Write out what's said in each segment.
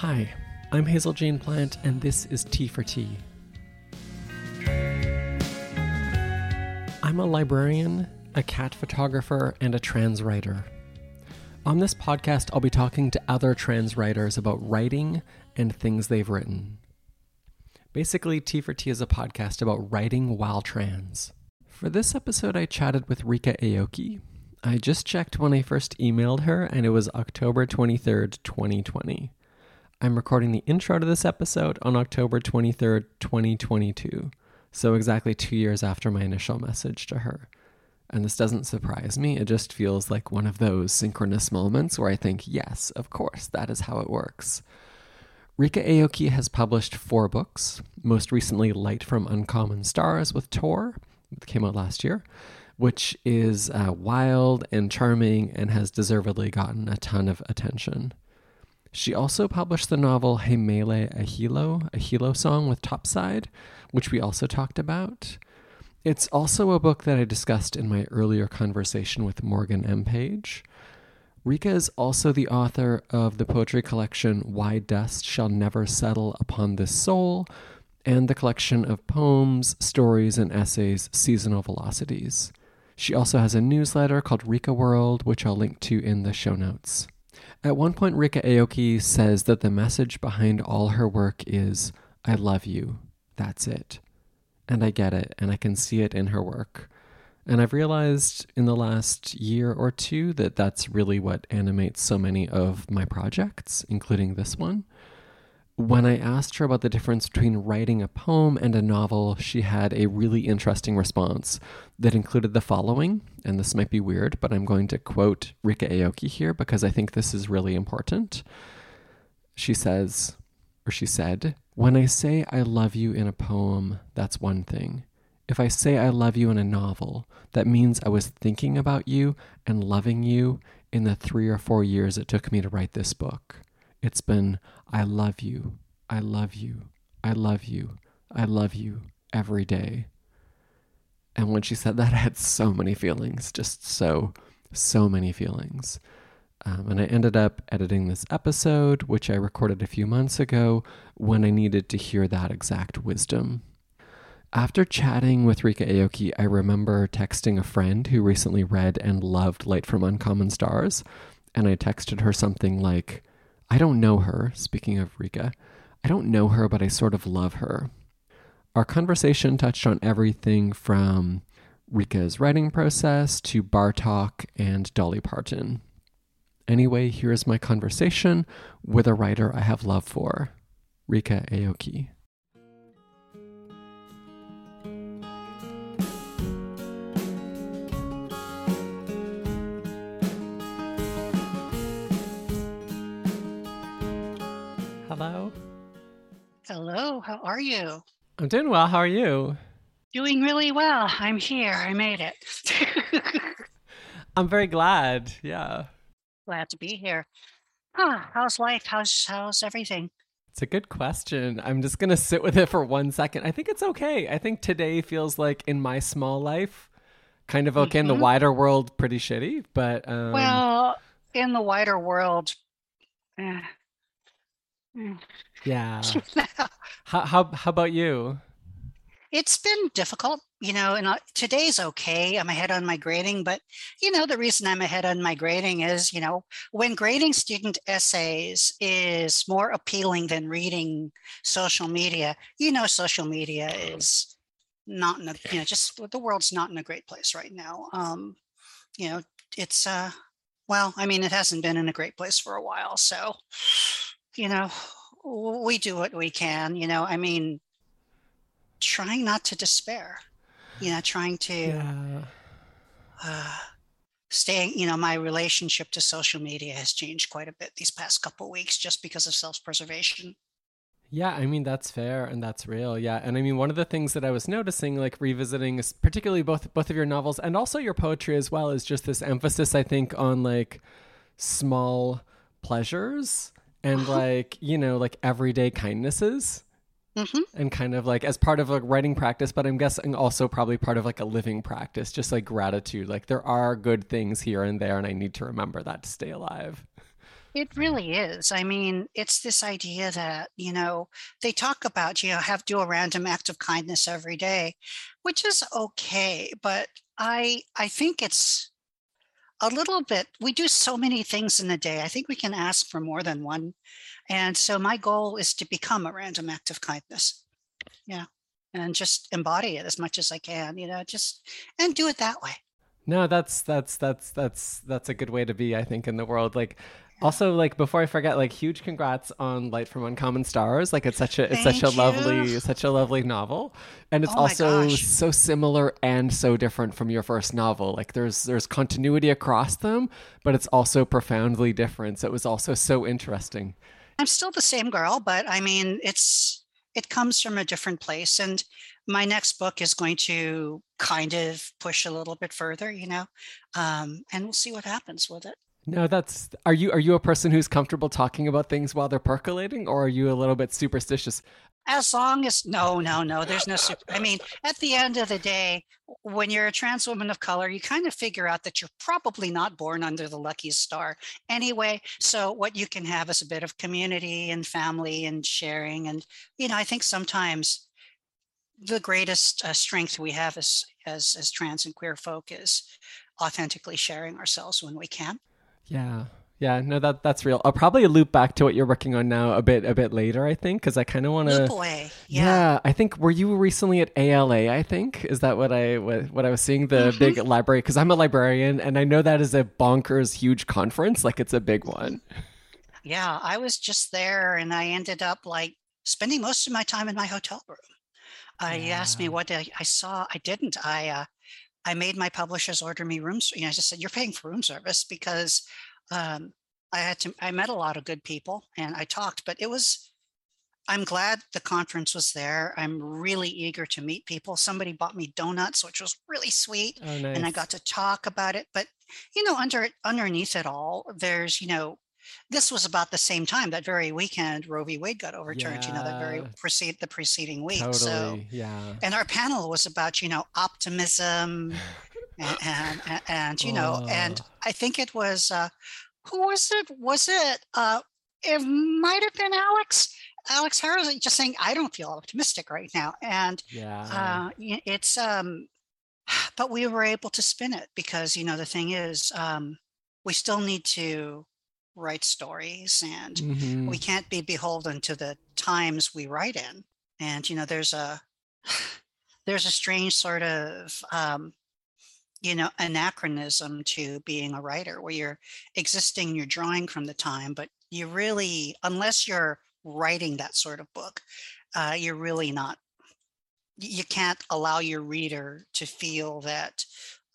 Hi, I'm Hazel Jane Plant, and this is t4t. I'm a librarian, a cat photographer, and a trans writer. On this podcast, I'll be talking to other trans writers about writing and things they've written. Basically, t4t is a podcast about writing while trans. For this episode, I chatted with Ryka Aoki. I just checked when I first emailed her, and it was October 23rd, 2020. I'm recording the intro to this episode on October 23rd, 2022, so exactly two years after my initial message to her. And this doesn't surprise me, it just feels like one of those synchronous moments where I think, yes, of course, that is how it works. Ryka Aoki has published four books, most recently Light from Uncommon Stars with Tor, that came out last year, which is uh, wild and charming and has deservedly gotten a ton of attention. She also published the novel He Mele a Hilo, a Hilo song with Topside, which we also talked about. It's also a book that I discussed in my earlier conversation with Morgan M. Page. Ryka is also the author of the poetry collection Why Dust Shall Never Settle Upon This Soul and the collection of poems, stories, and essays Seasonal Velocities. She also has a newsletter called Rykaworld, which I'll link to in the show notes. At one point, Ryka Aoki says that the message behind all her work is, I love you. That's it. And I get it, and I can see it in her work. And I've realized in the last year or two that that's really what animates so many of my projects, including this one. When I asked her about the difference between writing a poem and a novel, she had a really interesting response that included the following. And this might be weird, but I'm going to quote Ryka Aoki here because I think this is really important. She says, or she said, When I say I love you in a poem, that's one thing. If I say I love you in a novel, that means I was thinking about you and loving you in the three or four years it took me to write this book. It's been, I love you, I love you, I love you, I love you every day. And when she said that, I had so many feelings, just so, so many feelings. Um, and I ended up editing this episode, which I recorded a few months ago, when I needed to hear that exact wisdom. After chatting with Ryka Aoki, I remember texting a friend who recently read and loved Light from Uncommon Stars, and I texted her something like, I don't know her, speaking of Ryka. I don't know her, but I sort of love her. Our conversation touched on everything from Ryka's writing process to Bartok and Dolly Parton. Anyway, here's my conversation with a writer I have love for, Ryka Aoki. Hello. Hello, how are you? I'm doing well. How are you? Doing really well. I'm here. I made it. I'm very glad. Yeah. Glad to be here. Huh, how's life? How's how's everything? It's a good question. I'm just going to sit with it for one second. I think it's okay. I think today feels like in my small life, kind of okay. In the Mhm. wider world, pretty shitty. But um, well, in the wider world, eh, yeah. How, how how about you? it's been difficult, you know, and uh, today's okay. I'm ahead on my grading, but you know, the reason I'm ahead on my grading is, you know, when grading student essays is more appealing than reading social media, you know, social media is not in a, you know, just the world's not in a great place right now. Um, you know, it's, uh, well, I mean, it hasn't been in a great place for a while. So, you know, we do what we can, you know, I mean, trying not to despair, you know, trying to Yeah. uh, staying, you know, my relationship to social media has changed quite a bit these past couple weeks just because of self-preservation. Yeah, I mean that's fair and that's real. Yeah, and I mean one of the things that I was noticing, like revisiting, particularly both both of your novels and also your poetry as well, is just this emphasis I think on like small pleasures and Uh-huh. like you know like everyday kindnesses hmm and kind of like as part of a writing practice, but I'm guessing also probably part of like a living practice, just like gratitude. Like there are good things here and there, and I need to remember that to stay alive. It really is. I mean, it's this idea that, you know, they talk about, you know, have do a random act of kindness every day, which is okay, but I I think it's a little bit we do so many things in a day. I think we can ask for more than one. And so my goal is to become a random act of kindness. Yeah. And just embody it as much as I can, you know, just and do it that way. No, that's that's that's that's that's a good way to be, I think, in the world. Like also, like before I forget, like huge congrats on Light from Uncommon Stars. Like it's such a it's Thank such a you. lovely such a lovely novel, and it's Oh also gosh. so similar and so different from your first novel. Like there's there's continuity across them, but it's also profoundly different. So it was also so interesting. I'm still the same girl, but I mean, it's it comes from a different place. And my next book is going to kind of push a little bit further, you know, um, and we'll see what happens with it. No, that's are you are you a person who's comfortable talking about things while they're percolating, or are you a little bit superstitious? As long as no, no, no, there's no super. I mean, at the end of the day, when you're a trans woman of color, you kind of figure out that you're probably not born under the luckiest star anyway. So what you can have is a bit of community and family and sharing. And you know, I think sometimes the greatest uh, strength we have as as as trans and queer folk is authentically sharing ourselves when we can. Yeah. Yeah, no, that that's real. I'll probably loop back to what you're working on now a bit a bit later, I think, because I kind of want Loop to. away. Yeah. Yeah. I think were you recently at ALA? I think is that what I what, what I was seeing the Mhm. big library because I'm a librarian and I know that is a bonkers huge conference, like it's a big one. Yeah. I was just there and I ended up like spending most of my time in my hotel room. Uh, you asked me what I, I saw. I didn't. I uh, I made my publishers order me rooms. You know, I just said you're paying for room service because um, I had to. I met a lot of good people and I talked, but it was. I'm glad the conference was there. I'm really eager to meet people. Somebody bought me donuts, which was really sweet, Oh, nice. and I got to talk about it. But you know, under underneath it all, there's you know, this was about the same time that very weekend Roe v. Wade got overturned. You know, that very Yeah. precede the preceding week. totally. So yeah. and our panel was about you know optimism and and, and, and, you know and Oh. i think it was uh who was it was it uh it might have been alex alex harris just saying i don't feel optimistic right now and Yeah. uh it's um but we were able to spin it because you know the thing is um we still need to write stories and Mhm. we can't be beholden to the times we write in and you know there's a there's a strange sort of um, you know anachronism to being a writer where you're existing you're drawing from the time but you really unless you're writing that sort of book uh, you're really not you can't allow your reader to feel that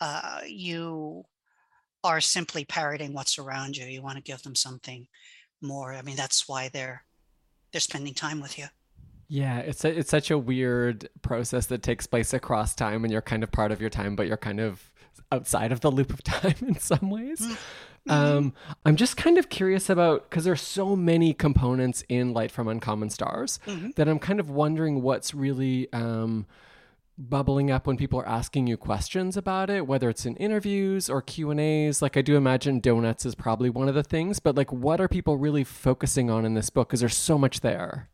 uh, you are simply parroting what's around you you want to give them something more i mean that's why they're they're spending time with you Yeah, it's a, it's such a weird process that takes place across time, and you're kind of part of your time, but you're kind of outside of the loop of time in some ways. Mm-hmm. Um, I'm just kind of curious about because there's so many components in Light from Uncommon Stars Mhm. that I'm kind of wondering what's really um, bubbling up when people are asking you questions about it, whether it's in interviews or Q and A's. Like I do imagine donuts is probably one of the things, but like what are people really focusing on in this book? Because there's so much there.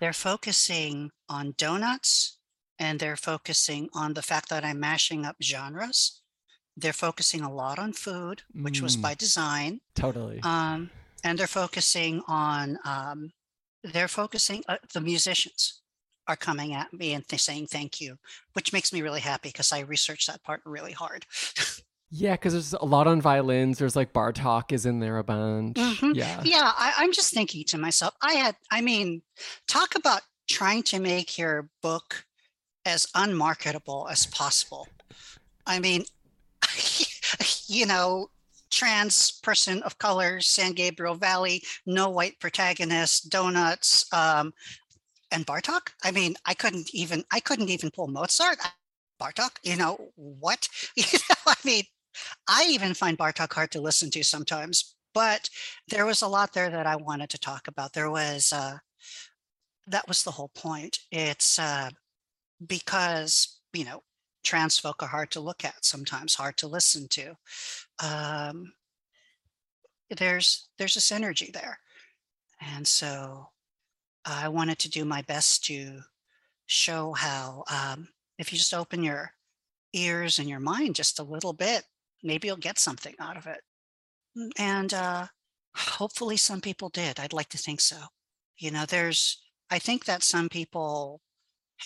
they're focusing on donuts and they're focusing on the fact that I'm mashing up genres. They're focusing a lot on food, which was Mm. by design. Totally. Um, and they're focusing on, um, they're focusing, uh, the musicians are coming at me and saying thank you, which makes me really happy because I researched that part really hard. Yeah, because there's a lot on violins. There's like Bartok is in there a bunch. Mhm. Yeah. Yeah, I, I'm just thinking to myself, I had, I mean, talk about trying to make your book as unmarketable as possible. I mean, you know, trans person of color, San Gabriel Valley, no white protagonist, donuts, um, and Bartok. I mean, I couldn't even, I couldn't even pull Mozart. Bartok, you know, what? You know, I mean, I even find Bartok hard to listen to sometimes, but there was a lot there that I wanted to talk about. There was, uh, that was the whole point. It's uh, because, you know, trans folk are hard to look at sometimes, hard to listen to. Um, there's there's a synergy there. And so I wanted to do my best to show how um, if you just open your ears and your mind just a little bit, maybe you'll get something out of it. Mm, and uh, hopefully some people did. I'd like to think so. You know, there's, I think that some people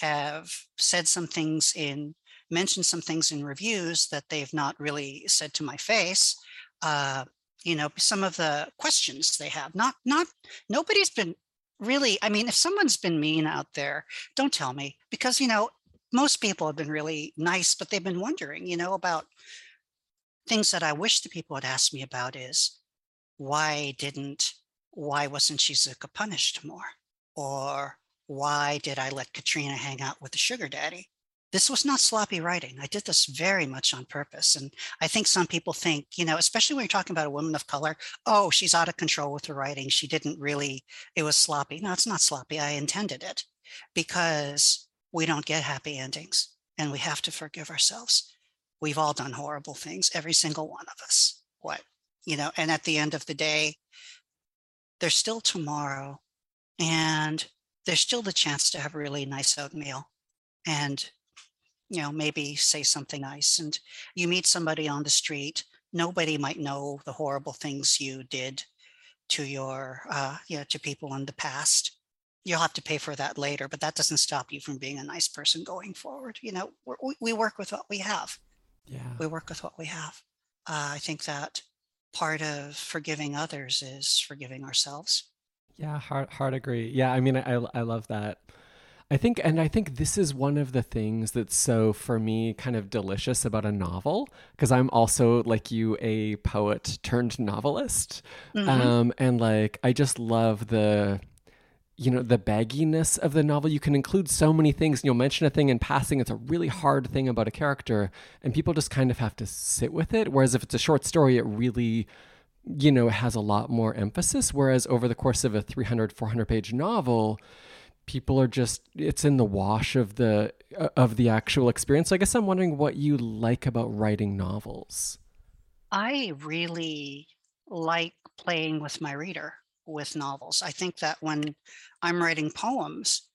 have said some things in, mentioned some things in reviews that they've not really said to my face. Uh, you know, some of the questions they have, not, not, nobody's been really, I mean, if someone's been mean out there, don't tell me because, you know, most people have been really nice, but they've been wondering, you know, about things that I wish the people had asked me about is why didn't, why wasn't Shizuka punished more? Or why did I let Katrina hang out with the sugar daddy? This was not sloppy writing. I did this very much on purpose. And I think some people think, you know, especially when you're talking about a woman of color, oh, she's out of control with her writing. She didn't really, it was sloppy. No, it's not sloppy. I intended it because we don't get happy endings and we have to forgive ourselves. We've all done horrible things, every single one of us. What, you know, and at the end of the day, there's still tomorrow and there's still the chance to have a really nice oatmeal and you know maybe say something nice and you meet somebody on the street nobody might know the horrible things you did to your uh you know to people in the past. You'll have to pay for that later but that doesn't stop you from being a nice person going forward you know? We we work with what we have. Yeah. We work with what we have. Uh, i think that part of forgiving others is forgiving ourselves. Yeah hard hard agree. Yeah i mean i i love that I think, and I think this is one of the things that's so, for me, kind of delicious about a novel, because I'm also, like you, a poet turned novelist. Mm-hmm. Um, and like, I just love the, you know, the bagginess of the novel. You can include so many things. and You'll mention a thing in passing, it's a really hard thing about a character, and people just kind of have to sit with it. Whereas if it's a short story, it really, you know, has a lot more emphasis. Whereas over the course of a 300, 400 page novel, people are just it's in the wash of the uh, of the actual experience. So I guess I'm wondering what you like about writing novels. I really like playing with my reader with novels. I think that when I'm writing poems,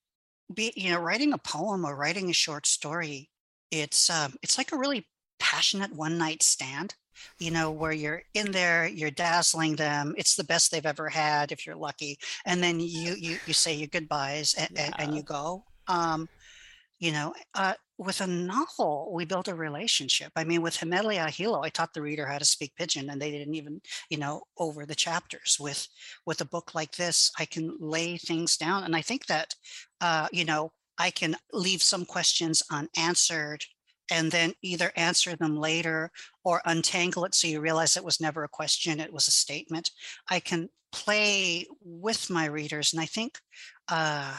be you know, writing a poem or writing a short story, it's um, it's like a really passionate one night stand you know, where you're in there, you're dazzling them. It's the best they've ever had if you're lucky. And then you you you say your goodbyes and, yeah. and, you go. Um, you know, uh, with a novel, we build a relationship. I mean, with He Mele a Hilo, I taught the reader how to speak pidgin, and they didn't even, you know, over the chapters. With with a book like this, I can lay things down, and I think that, uh, you know, I can leave some questions unanswered and then either answer them later or untangle it so you realize it was never a question, it was a statement. I can play with my readers and I think uh,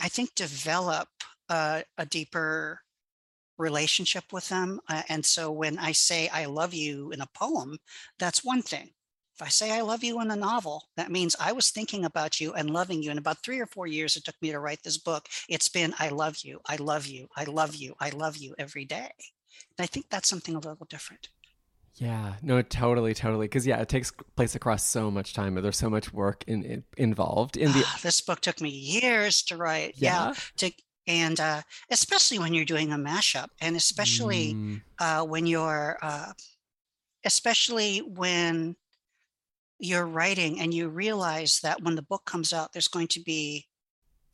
I think develop a deeper relationship with them. Uh, and so when I say I love you in a poem, that's one thing. If I say I love you in a novel, that means I was thinking about you and loving you. In about three or four years it took me to write this book, it's been I love you, I love you, I love you, I love you every day. And I think that's something a little different. Yeah, no, totally, totally. Because yeah, it takes place across so much time. There's so much work in, in involved in the. this book took me years to write. Yeah, yeah to and uh, especially when you're doing a mashup, and especially mm. uh, when you're, uh, especially when you're writing and you realize that when the book comes out, there's going to be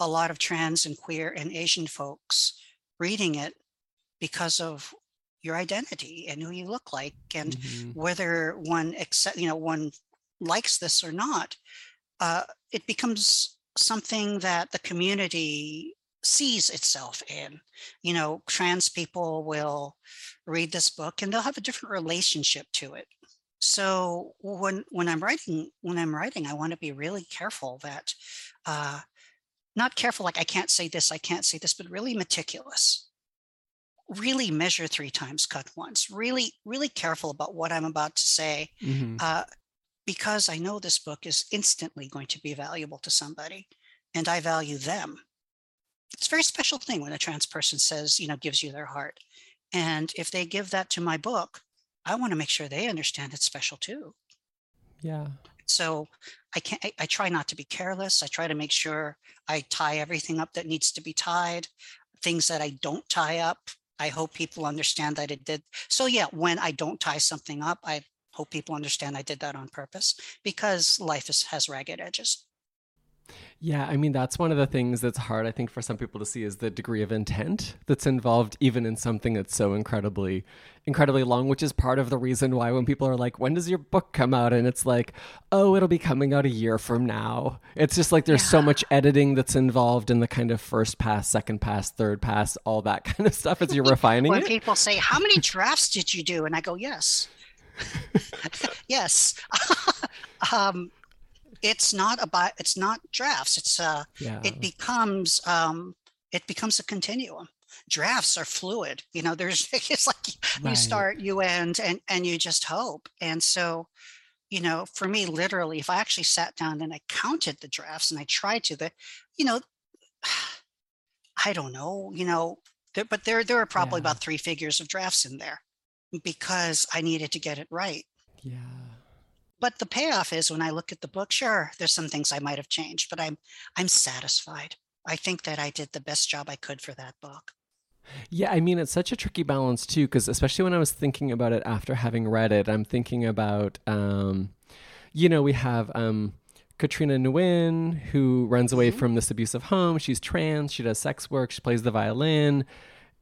a lot of trans and queer and Asian folks reading it because of your identity and who you look like and mm-hmm. whether one accept you know one likes this or not uh, it becomes something that the community sees itself in you know trans people will read this book and they'll have a different relationship to it so when when i'm writing when i'm writing i want to be really careful that uh not careful like i can't say this i can't say this but really meticulous. Really measure three times cut once. Really really careful about what i'm about to say mm-hmm. uh, because i know this book is instantly going to be valuable to somebody and i value them. It's a very special thing when a trans person says you know gives you their heart. And if they give that to my book I want to make sure they understand it's special too. Yeah. So I can't, I, I try not to be careless. I try to make sure I tie everything up that needs to be tied. Things that I don't tie up, I hope people understand that it did. So yeah, when I don't tie something up, I hope people understand I did that on purpose because life is, has ragged edges. Yeah, I mean that's one of the things that's hard I think for some people to see is the degree of intent that's involved even in something that's so incredibly incredibly long, which is part of the reason why when people are like, "When does your book come out?" and it's like, "Oh, it'll be coming out a year from now." It's just like there's yeah. so much editing that's involved in the kind of first pass, second pass, third pass, all that kind of stuff as you're refining when it. people say, "How many drafts did you do?" and I go, "Yes." yes. um, it's not about it's not drafts it's uh yeah. it becomes um it becomes a continuum drafts are fluid you know there's it's like right. you start you end and and you just hope and so you know for me literally if i actually sat down and i counted the drafts and i tried to the you know i don't know you know there, but there there are probably yeah. about three figures of drafts in there because i needed to get it right yeah but the payoff is when I look at the book, sure, there's some things I might have changed, but I'm I'm satisfied. I think that I did the best job I could for that book. Yeah, I mean, it's such a tricky balance too, because especially when I was thinking about it after having read it, I'm thinking about, um, you know, we have um, Katrina Nguyen, who runs away mm-hmm. from this abusive home. She's trans, she does sex work, she plays the violin.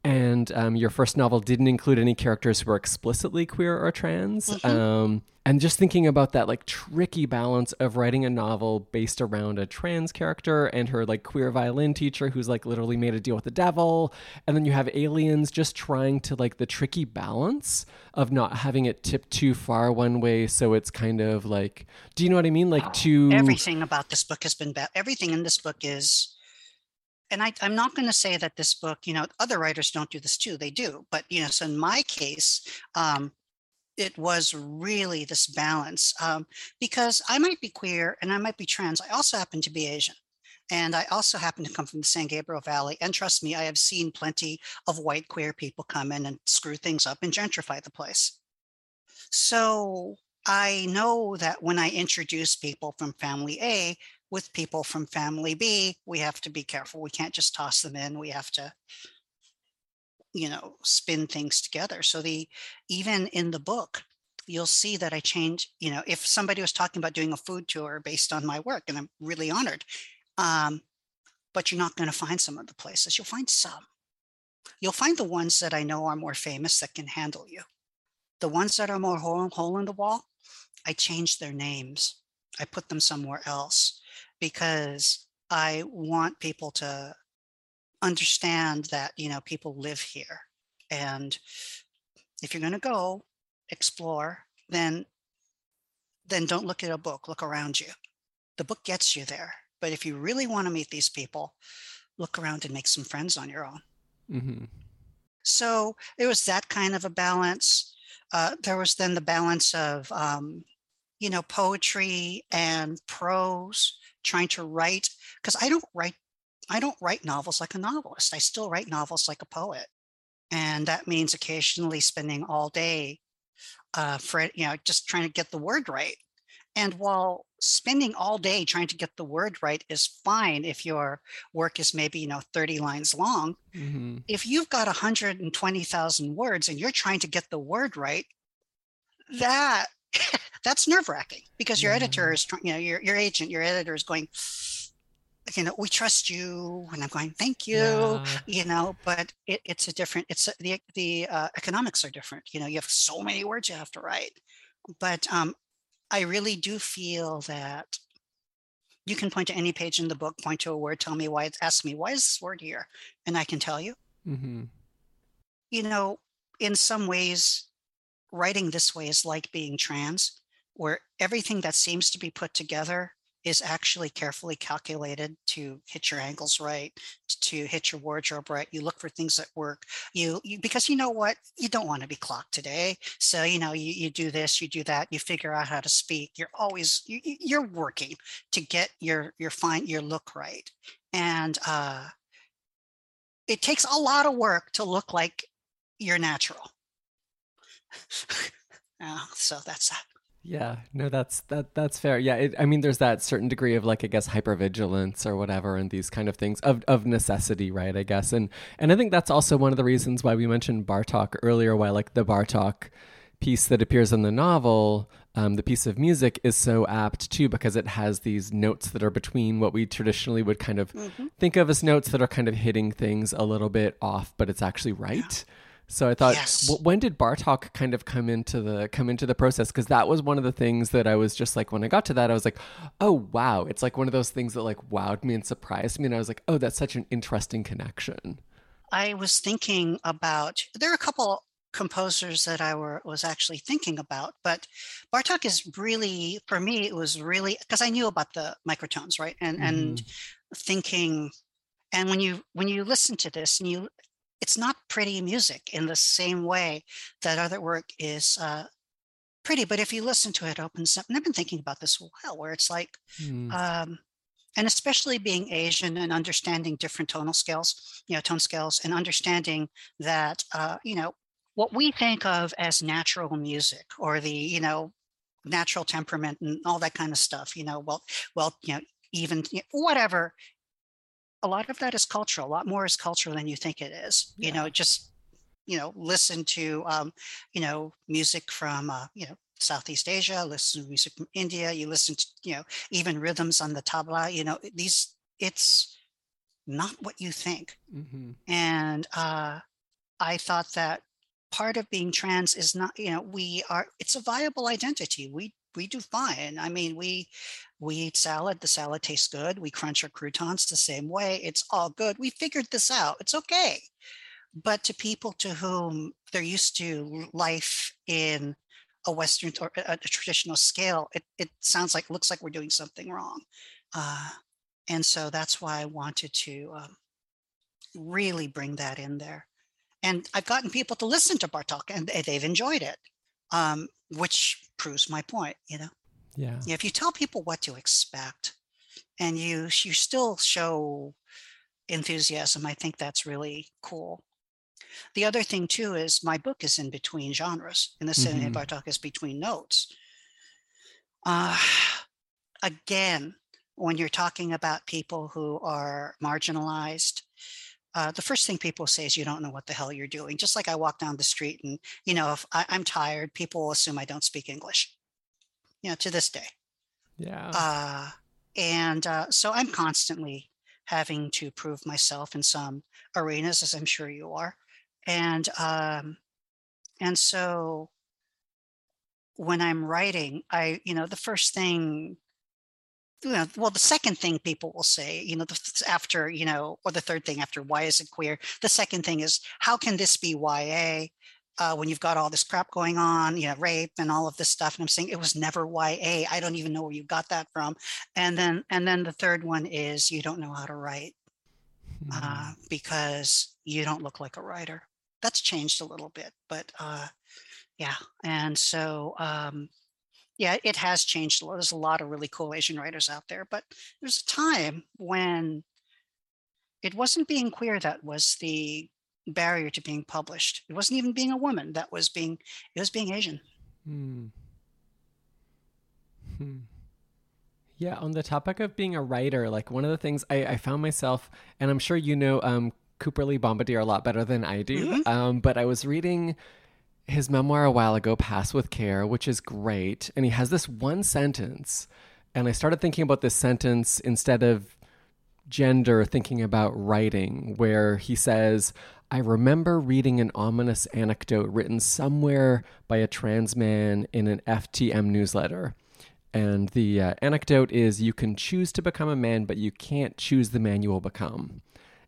And um, your first novel didn't include any characters who were explicitly queer or trans. Mm-hmm. Um, and just thinking about that like tricky balance of writing a novel based around a trans character and her like queer violin teacher who's like literally made a deal with the devil and then you have aliens just trying to like the tricky balance of not having it tip too far one way so it's kind of like do you know what i mean like to everything about this book has been bad everything in this book is and I, am not going to say that this book, you know, other writers don't do this too. They do, but you know, so in my case, um, it was really this balance um, because I might be queer and I might be trans. I also happen to be Asian. And I also happen to come from the San Gabriel Valley. And trust me, I have seen plenty of white queer people come in and screw things up and gentrify the place. So I know that when I introduce people from family A with people from family B, we have to be careful. We can't just toss them in. We have to you know spin things together so the even in the book you'll see that i change you know if somebody was talking about doing a food tour based on my work and i'm really honored um, but you're not going to find some of the places you'll find some you'll find the ones that i know are more famous that can handle you the ones that are more hole, hole in the wall i change their names i put them somewhere else because i want people to understand that you know people live here. And if you're going to go explore then then don't look at a book look around you. The book gets you there. But if you really want to meet these people look around and make some friends on your own. Mm-hmm. so it was that kind of a balance. Uh, there was then the balance of um, you know poetry and prose trying to write because i don't write I don't write novels like a novelist. I still write novels like a poet. And that means occasionally spending all day uh, for, you know, just trying to get the word right. And while spending all day trying to get the word right is fine if your work is maybe, you know, 30 lines long, mm-hmm. if you've got 120,000 words and you're trying to get the word right, that that's nerve wracking because your yeah. editor is, you know, your, your agent, your editor is going, you know, we trust you. And I'm going, thank you, yeah. you know, but it, it's a different, it's a, the, the uh, economics are different. You know, you have so many words you have to write. But um, I really do feel that you can point to any page in the book, point to a word, tell me why, ask me, why is this word here? And I can tell you. Mm-hmm. You know, in some ways, writing this way is like being trans, where everything that seems to be put together is actually carefully calculated to hit your angles right, to hit your wardrobe right. You look for things that work. You, you because you know what, you don't want to be clocked today. So you know you, you do this, you do that. You figure out how to speak. You're always you, you're working to get your your fine your look right, and uh, it takes a lot of work to look like you're natural. uh, so that's that. Yeah, no, that's that that's fair. Yeah, it, I mean, there's that certain degree of like I guess hypervigilance or whatever, and these kind of things of of necessity, right? I guess, and and I think that's also one of the reasons why we mentioned Bartok earlier. Why like the Bartok piece that appears in the novel, um, the piece of music is so apt too because it has these notes that are between what we traditionally would kind of mm-hmm. think of as notes that are kind of hitting things a little bit off, but it's actually right. Yeah. So I thought, yes. w- when did Bartok kind of come into the come into the process? Because that was one of the things that I was just like, when I got to that, I was like, oh wow, it's like one of those things that like wowed me and surprised me, and I was like, oh, that's such an interesting connection. I was thinking about there are a couple composers that I were was actually thinking about, but Bartok is really for me it was really because I knew about the microtones, right? And mm. and mm-hmm. thinking and when you when you listen to this and you it's not pretty music in the same way that other work is uh, pretty. But if you listen to it, opens up. And I've been thinking about this a while, where it's like, mm. um, and especially being Asian and understanding different tonal scales, you know, tone scales, and understanding that, uh, you know, what we think of as natural music or the, you know, natural temperament and all that kind of stuff, you know, well, well, you know, even you know, whatever a lot of that is cultural. A lot more is cultural than you think it is. Yeah. You know, just you know, listen to um, you know music from uh, you know Southeast Asia. Listen to music from India. You listen to you know even rhythms on the tabla. You know these. It's not what you think. Mm-hmm. And uh, I thought that part of being trans is not you know we are it's a viable identity we we do fine i mean we we eat salad. The salad tastes good. We crunch our croutons the same way. It's all good. We figured this out. It's okay. But to people to whom they're used to life in a Western or a, traditional scale, it, it sounds like, looks like we're doing something wrong. Uh, and so that's why I wanted to um, really bring that in there. And I've gotten people to listen to Bartok and they've enjoyed it, um, which proves my point, you know? Yeah. If you tell people what to expect and you you still show enthusiasm, I think that's really cool. The other thing too is my book is in between genres. In the mm-hmm. Bartok is between notes. Uh, again, when you're talking about people who are marginalized, uh, the first thing people say is you don't know what the hell you're doing. Just like I walk down the street and, you know, if I, am tired, people will assume I don't speak English you know, to this day. Yeah. Uh, and uh, so I'm constantly having to prove myself in some arenas, as I'm sure you are. And um, and so when I'm writing, I you know the first thing you know, well, the second thing people will say, you know, the, after, you know, or the third thing after why is it queer? The second thing is how can this be YA? uh, when you've got all this crap going on, you know, rape and all of this stuff. And I'm saying it was never YA. I don't even know where you got that from. And then, and then the third one is you don't know how to write uh, uh, because you don't look like a writer. That's changed a little bit, but uh, yeah. And so, um, yeah, it has changed a lot. There's a lot of really cool Asian writers out there, but there's a time when it wasn't being queer that was the barrier to being published. It wasn't even being a woman that was being it was being Asian. Hmm. Hmm. Yeah, on the topic of being a writer, like one of the things I, I found myself, and I'm sure you know um, Cooper Lee Bombardier a lot better than I do, mm-hmm. um, but I was reading his memoir a while ago, Pass with Care, which is great. And he has this one sentence. And I started thinking about this sentence instead of gender, thinking about writing, where he says, I remember reading an ominous anecdote written somewhere by a trans man in an FTM newsletter. And the uh, anecdote is you can choose to become a man, but you can't choose the man you will become.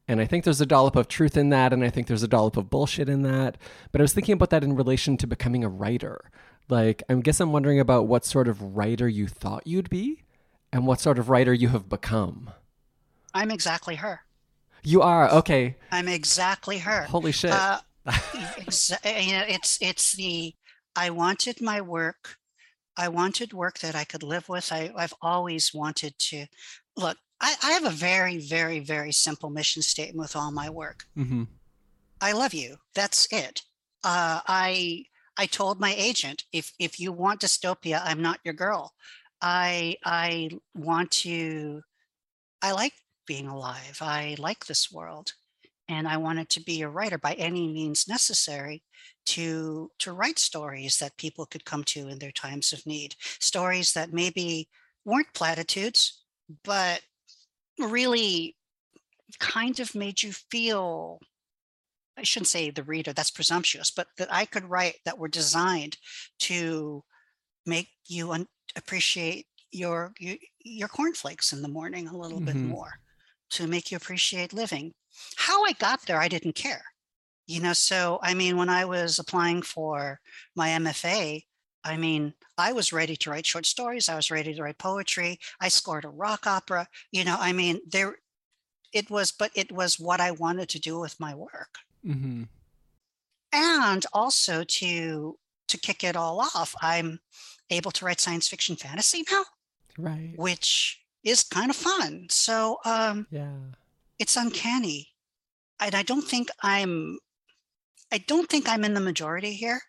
And I think there's a dollop of truth in that, and I think there's a dollop of bullshit in that. But I was thinking about that in relation to becoming a writer. Like, I guess I'm wondering about what sort of writer you thought you'd be and what sort of writer you have become. I'm exactly her. You are okay. I'm exactly her. Holy shit! Uh, exa- you know, it's it's the I wanted my work. I wanted work that I could live with. I, I've always wanted to look. I, I have a very, very, very simple mission statement with all my work. Mm-hmm. I love you. That's it. Uh, I I told my agent, if if you want dystopia, I'm not your girl. I I want to I like being alive. I like this world. And I wanted to be a writer by any means necessary to to write stories that people could come to in their times of need. Stories that maybe weren't platitudes, but really kind of made you feel I shouldn't say the reader, that's presumptuous, but that I could write that were designed to make you un- appreciate your, your your cornflakes in the morning a little bit Mhm. more, to make you appreciate living. How I got there, I didn't care. You know, so I mean, when I was applying for my MFA, I mean, I was ready to write short stories. I was ready to write poetry. I scored a rock opera. You know, I mean, there it was, but it was what I wanted to do with my work Mm-hmm. and also to to kick it all off i'm able to write science fiction fantasy now Right. which is kind of fun so um Yeah. it's uncanny and i don't think i'm i don't think i'm in the majority here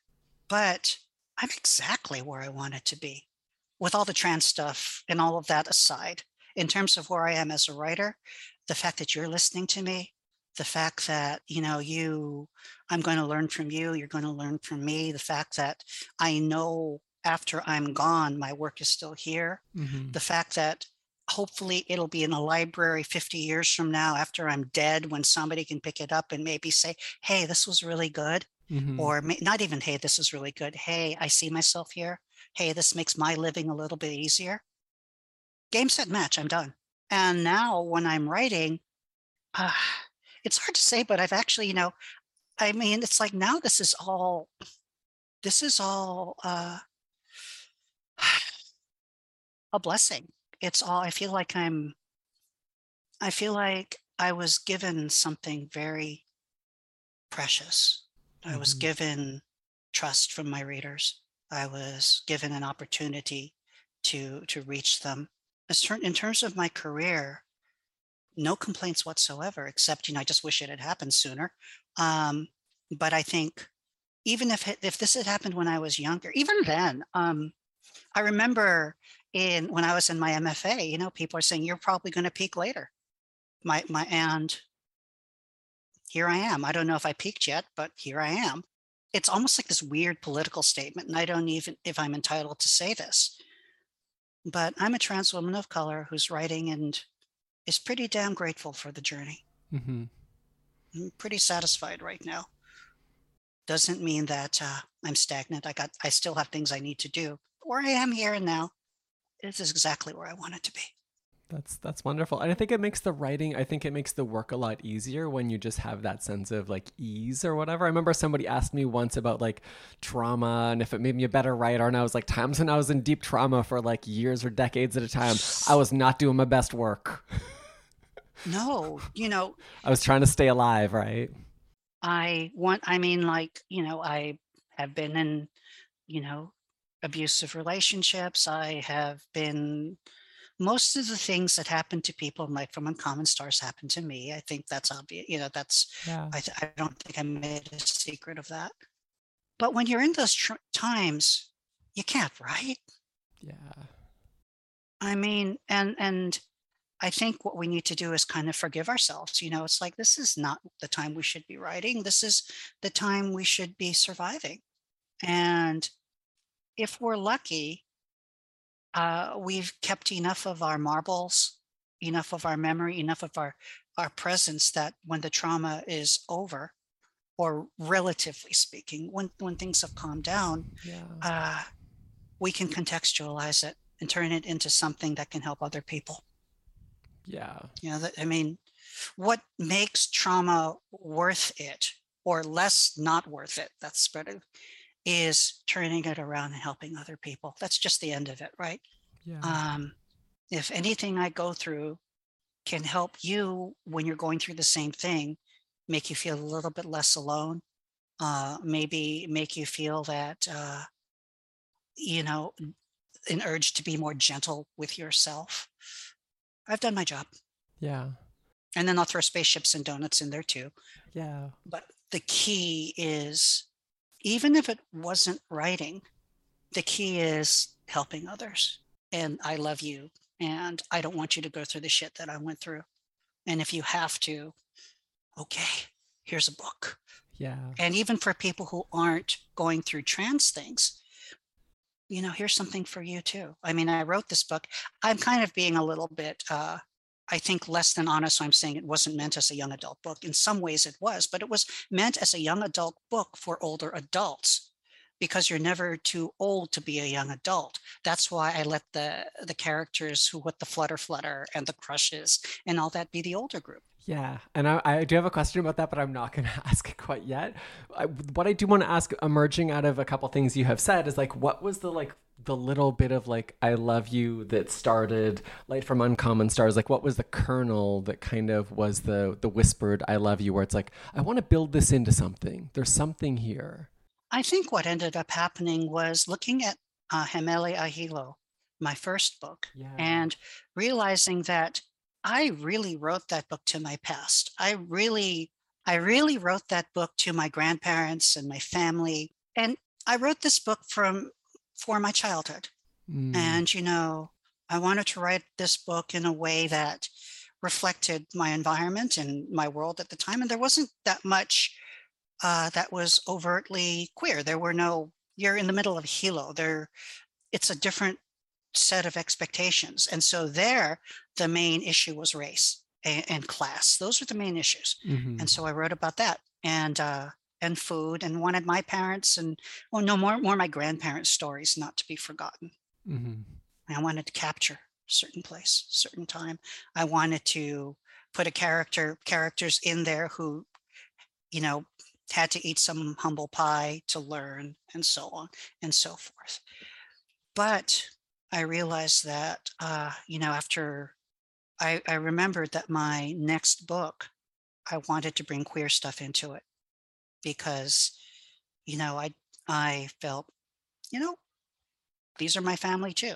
but i'm exactly where i wanted to be with all the trans stuff and all of that aside. In terms of where i am as a writer the fact that you're listening to me the fact that you know you i'm going to learn from you you're going to learn from me the fact that i know after i'm gone my work is still here hmm the fact that hopefully it'll be in a library 50 years from now after i'm dead when somebody can pick it up and maybe say hey this was really good hmm or may, not even hey this is really good. Hey i see myself here. Hey this makes my living a little bit easier. Game set match i'm done. And now when i'm writing uh, it's hard to say but i've actually you know i mean it's like now this is all this is all uh a blessing. It's all i feel like i'm i feel like i was given something very precious i was Mhm. given trust from my readers. I was given an opportunity to to reach them. In terms of my career no complaints whatsoever except you know i just wish it had happened sooner. Um, but i think even if if this had happened when i was younger even then um, i remember in when i was in my mfa you know people are saying you're probably going to peak later. My my and here i am. I don't know if i peaked yet but here i am. It's almost like this weird political statement and i don't even if i'm entitled to say this. But i'm a trans woman of color who's writing and is pretty damn grateful for the journey. Mm-hmm. i'm pretty satisfied right now. Doesn't mean that uh, i'm stagnant. I got i still have things i need to do where i am here and now. This is exactly where i want it to be That's that's wonderful. And I think it makes the writing, I think it makes the work a lot easier when you just have that sense of like ease or whatever. I remember somebody asked me once about like trauma and if it made me a better writer. And I was like, times when I was in deep trauma for like years or decades at a time, I was not doing my best work. no you know I was trying to stay alive, right? I want, I mean, like, you know, I have been in, you know, abusive relationships. I have been, most of the things that happen to people, like from Uncommon Stars, happen to me. I think that's obvious. You know, that's, Yeah. I, th- I don't think I made a secret of that. But when you're in those tr- times, you can't, right? Yeah. I mean, and, and, I think what we need to do is kind of forgive ourselves. You know, it's like this is not the time we should be writing. This is the time we should be surviving. And if we're lucky, uh, we've kept enough of our marbles, enough of our memory, enough of our, our presence that when the trauma is over, or relatively speaking, when, when things have calmed down, Yeah. uh, we can contextualize it and turn it into something that can help other people. Yeah. You know, that, I mean, what makes trauma worth it or less not worth it? That's better. Is turning it around and helping other people. That's just the end of it, right? Yeah. Um, if anything I go through can help you when you're going through the same thing, make you feel a little bit less alone, uh, maybe make you feel that, uh, you know, an urge to be more gentle with yourself. I've done my job. yeah. And then I'll throw spaceships and donuts in there too. Yeah. But the key is even if it wasn't writing, the key is helping others. And I love you. And I don't want you to go through the shit that I went through. And if you have to, okay, here's a book. Yeah. And even for people who aren't going through trans things, you know, here's something for you too. I mean, I wrote this book. I'm kind of being a little bit, uh, I think, less than honest. I'm saying it wasn't meant as a young adult book. In some ways, it was, but it was meant as a young adult book for older adults because you're never too old to be a young adult. That's why I let the the characters who with the flutter flutter and the crushes and all that be the older group. Yeah, and I, I, do have a question about that, but I'm not going to ask it quite yet. I, what I do want to ask, emerging out of a couple things you have said, is like, what was the like the little bit of like I love you that started Light from Uncommon Stars? Like, what was the kernel that kind of was the the whispered I love you, where it's like I want to build this into something. There's something here. I think what ended up happening was looking at uh, Ahilo, my first book, yeah. and realizing that I really wrote that book to my past. I really, I really wrote that book to my grandparents and my family. And I wrote this book from for my childhood. Mm. And you know, I wanted to write this book in a way that reflected my environment and my world at the time. And there wasn't that much uh, that was overtly queer. There were no. You're in the middle of Hilo. There, it's a different set of expectations. And so there, the main issue was race and, and class. Those were the main issues. Mm-hmm. And so I wrote about that and uh, and food and wanted my parents and well, no more more my grandparents' stories not to be forgotten. Mm-hmm. I wanted to capture certain place, certain time. I wanted to put a character characters in there who, you know, had to eat some humble pie to learn and so on and so forth. But I realized that, uh, you know, after I, I remembered that my next book, I wanted to bring queer stuff into it because, you know, I I felt, you know, these are my family too.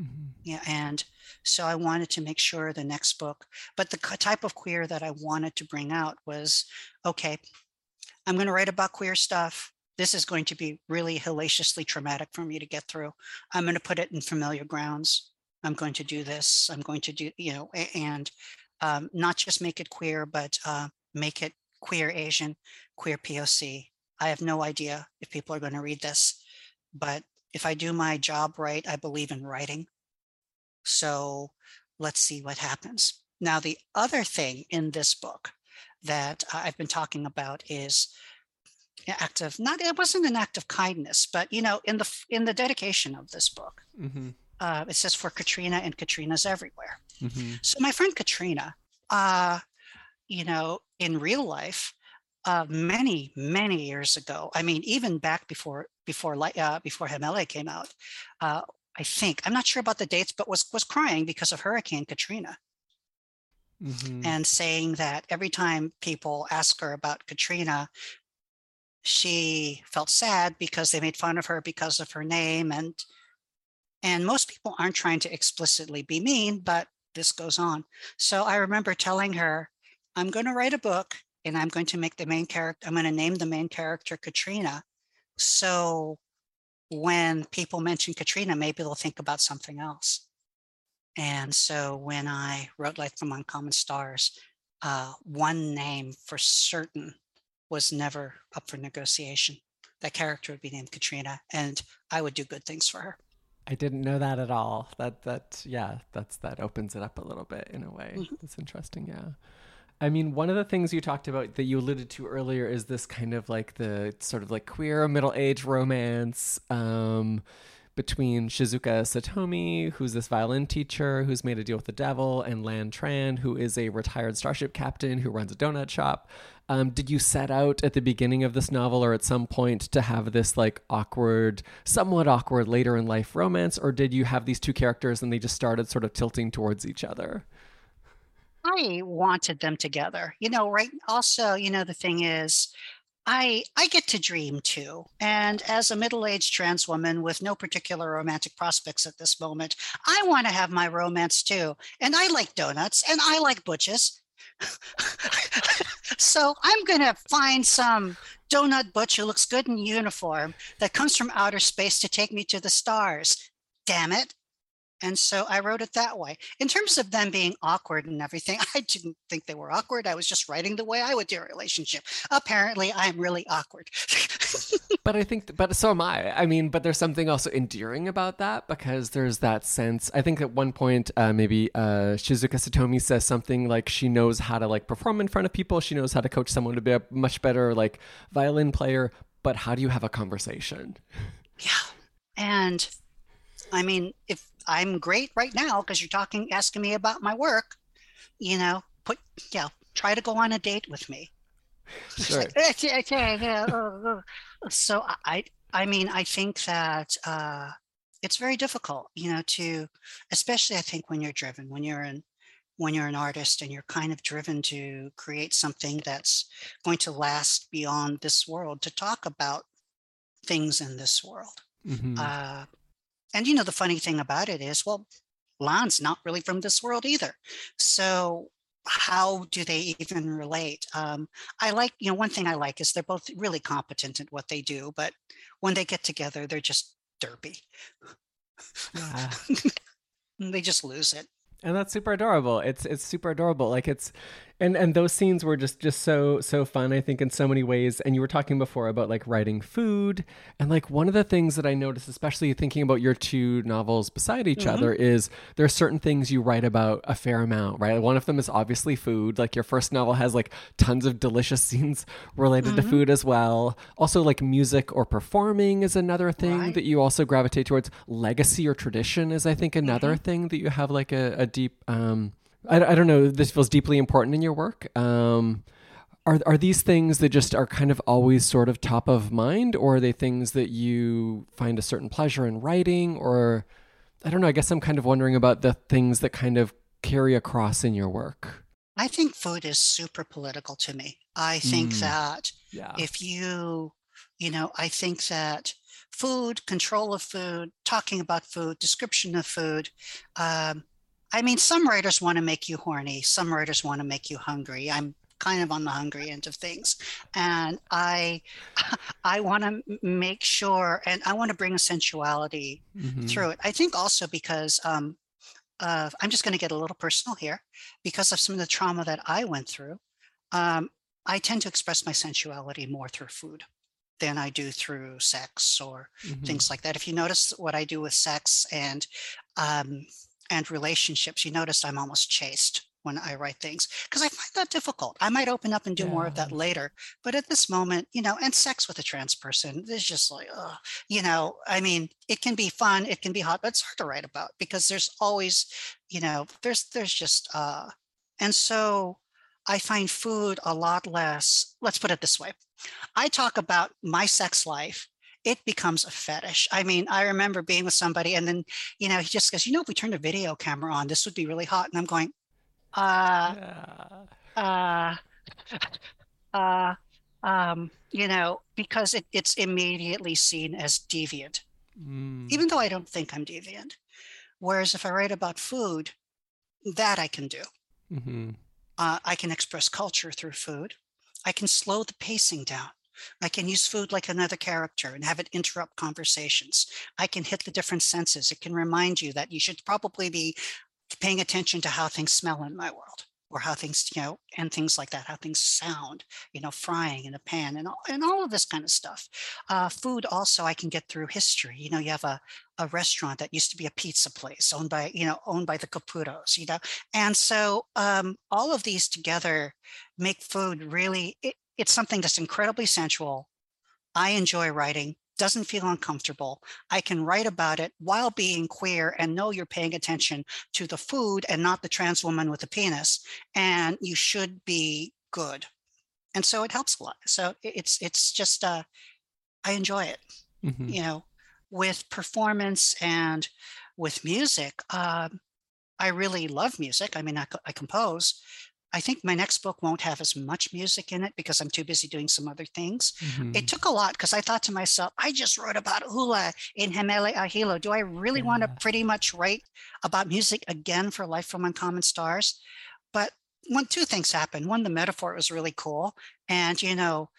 Mm-hmm. Yeah, and so I wanted to make sure the next book, but the type of queer that I wanted to bring out was okay. I'm going to write about queer stuff this is going to be really hellaciously traumatic for me to get through. I'm going to put it in familiar grounds. I'm going to do this. I'm going to do, you know, and um, not just make it queer, but uh, make it queer Asian, queer POC. I have no idea if people are going to read this, but if I do my job right, I believe in writing. So let's see what happens. Now, the other thing in this book that I've been talking about is act of not it wasn't an act of kindness but you know in the in the dedication of this book mm-hmm. uh, it says for katrina and katrina's everywhere mm-hmm. so my friend katrina uh, you know in real life uh, many many years ago i mean even back before before uh, before He Mele came out uh, i think i'm not sure about the dates but was was crying because of hurricane katrina Mm-hmm. and saying that every time people ask her about Katrina, she felt sad because they made fun of her because of her name and and most people aren't trying to explicitly be mean but this goes on so i remember telling her i'm going to write a book and i'm going to make the main character i'm going to name the main character katrina so when people mention katrina maybe they'll think about something else and so when i wrote light from uncommon stars uh, one name for certain was never up for negotiation. That character would be named Katrina, and I would do good things for her. I didn't know that at all. That that yeah, that's that opens it up a little bit in a way. Mm-hmm. That's interesting. Yeah. I mean, one of the things you talked about that you alluded to earlier is this kind of like the sort of like queer middle age romance. Um, between Shizuka Satomi, who's this violin teacher who's made a deal with the devil, and Lan Tran, who is a retired starship captain who runs a donut shop. Um, did you set out at the beginning of this novel or at some point to have this like awkward, somewhat awkward later in life romance, or did you have these two characters and they just started sort of tilting towards each other? I wanted them together. You know, right? Also, you know, the thing is, I I get to dream too. And as a middle-aged trans woman with no particular romantic prospects at this moment, I want to have my romance too. And I like donuts and I like butches. so I'm going to find some donut butch who looks good in uniform that comes from outer space to take me to the stars. Damn it. And so I wrote it that way. In terms of them being awkward and everything, I didn't think they were awkward. I was just writing the way I would do a relationship. Apparently, I'm really awkward. but I think, but so am I. I mean, but there's something also endearing about that because there's that sense. I think at one point, uh, maybe uh, Shizuka Satomi says something like she knows how to like perform in front of people. She knows how to coach someone to be a much better like violin player. But how do you have a conversation? Yeah. And I mean, if I'm great right now because you're talking, asking me about my work, you know, put, yeah, try to go on a date with me. Sure. so I, I mean, I think that uh, it's very difficult, you know, to, especially I think when you're driven, when you're in, when you're an artist and you're kind of driven to create something that's going to last beyond this world, to talk about things in this world. Mm-hmm. Uh, and you know, the funny thing about it is, well, Lan's not really from this world either. So how do they even relate? Um, I like, you know, one thing I like is they're both really competent at what they do, but when they get together, they're just derpy. Yeah. they just lose it and that's super adorable it's it's super adorable like it's and and those scenes were just just so so fun i think in so many ways and you were talking before about like writing food and like one of the things that i noticed especially thinking about your two novels beside each mm-hmm. other is there are certain things you write about a fair amount right one of them is obviously food like your first novel has like tons of delicious scenes related mm-hmm. to food as well also like music or performing is another thing right. that you also gravitate towards legacy or tradition is i think another mm-hmm. thing that you have like a, a deep um I, I don't know. This feels deeply important in your work. Um, are are these things that just are kind of always sort of top of mind, or are they things that you find a certain pleasure in writing, or I don't know. I guess I'm kind of wondering about the things that kind of carry across in your work. I think food is super political to me. I think mm. that yeah. if you, you know, I think that food, control of food, talking about food, description of food, um, I mean, some writers want to make you horny, some writers want to make you hungry. I'm kind of on the hungry end of things and i i want to make sure and i want to bring a sensuality mm-hmm. through it i think also because um uh, i'm just going to get a little personal here because of some of the trauma that i went through um, i tend to express my sensuality more through food than i do through sex or mm-hmm. things like that if you notice what i do with sex and um, and relationships, you notice I'm almost chaste when I write things because I find that difficult. I might open up and do yeah. more of that later, but at this moment, you know, and sex with a trans person is just like, oh, you know, I mean, it can be fun, it can be hot, but it's hard to write about because there's always, you know, there's there's just uh, and so I find food a lot less. Let's put it this way: I talk about my sex life it becomes a fetish. I mean, I remember being with somebody and then, you know, he just goes, you know, if we turned a video camera on, this would be really hot. And I'm going, uh, uh, uh, um, you know, because it, it's immediately seen as deviant, mm. even though I don't think I'm deviant. Whereas if I write about food, that I can do. Mm-hmm. Uh, I can express culture through food. I can slow the pacing down. I can use food like another character and have it interrupt conversations. I can hit the different senses. It can remind you that you should probably be paying attention to how things smell in my world or how things, you know, and things like that, how things sound, you know, frying in a pan and all, and all of this kind of stuff. Uh, food also I can get through history. You know, you have a, a restaurant that used to be a pizza place owned by, you know, owned by the Caputos, you know, and so um, all of these together make food really, it, it's something that's incredibly sensual. I enjoy writing, doesn't feel uncomfortable. I can write about it while being queer and know you're paying attention to the food and not the trans woman with a penis. And you should be good. And so it helps a lot. So it's it's just uh I enjoy it. Mm-hmm. You know, with performance and with music. Um, I really love music. I mean, I, I compose, I think my next book won't have as much music in it because I'm too busy doing some other things. Mm-hmm. It took a lot because I thought to myself, I just wrote about hula in He Mele a Hilo. Do I really yeah. want to pretty much write about music again for Light from Uncommon Stars? But one, two things happened. One, the metaphor was really cool. And, you know,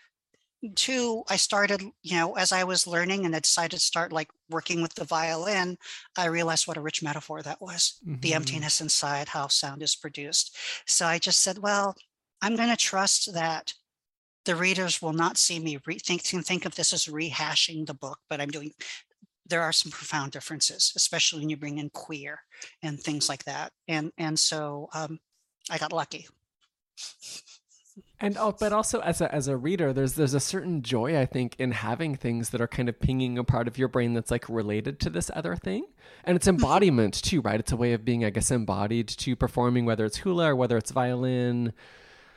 two, I started, you know, as I was learning and I decided to start like working with the violin, I realized what a rich metaphor that was mm-hmm. the emptiness inside, how sound is produced. So I just said, well, I'm going to trust that the readers will not see me re- think, think of this as rehashing the book, but I'm doing there are some profound differences, especially when you bring in queer and things like that. And and so um, I got lucky. And oh, but also as a as a reader, there's there's a certain joy I think in having things that are kind of pinging a part of your brain that's like related to this other thing, and it's mm-hmm. embodiment too, right? It's a way of being, I guess, embodied to performing, whether it's hula or whether it's violin.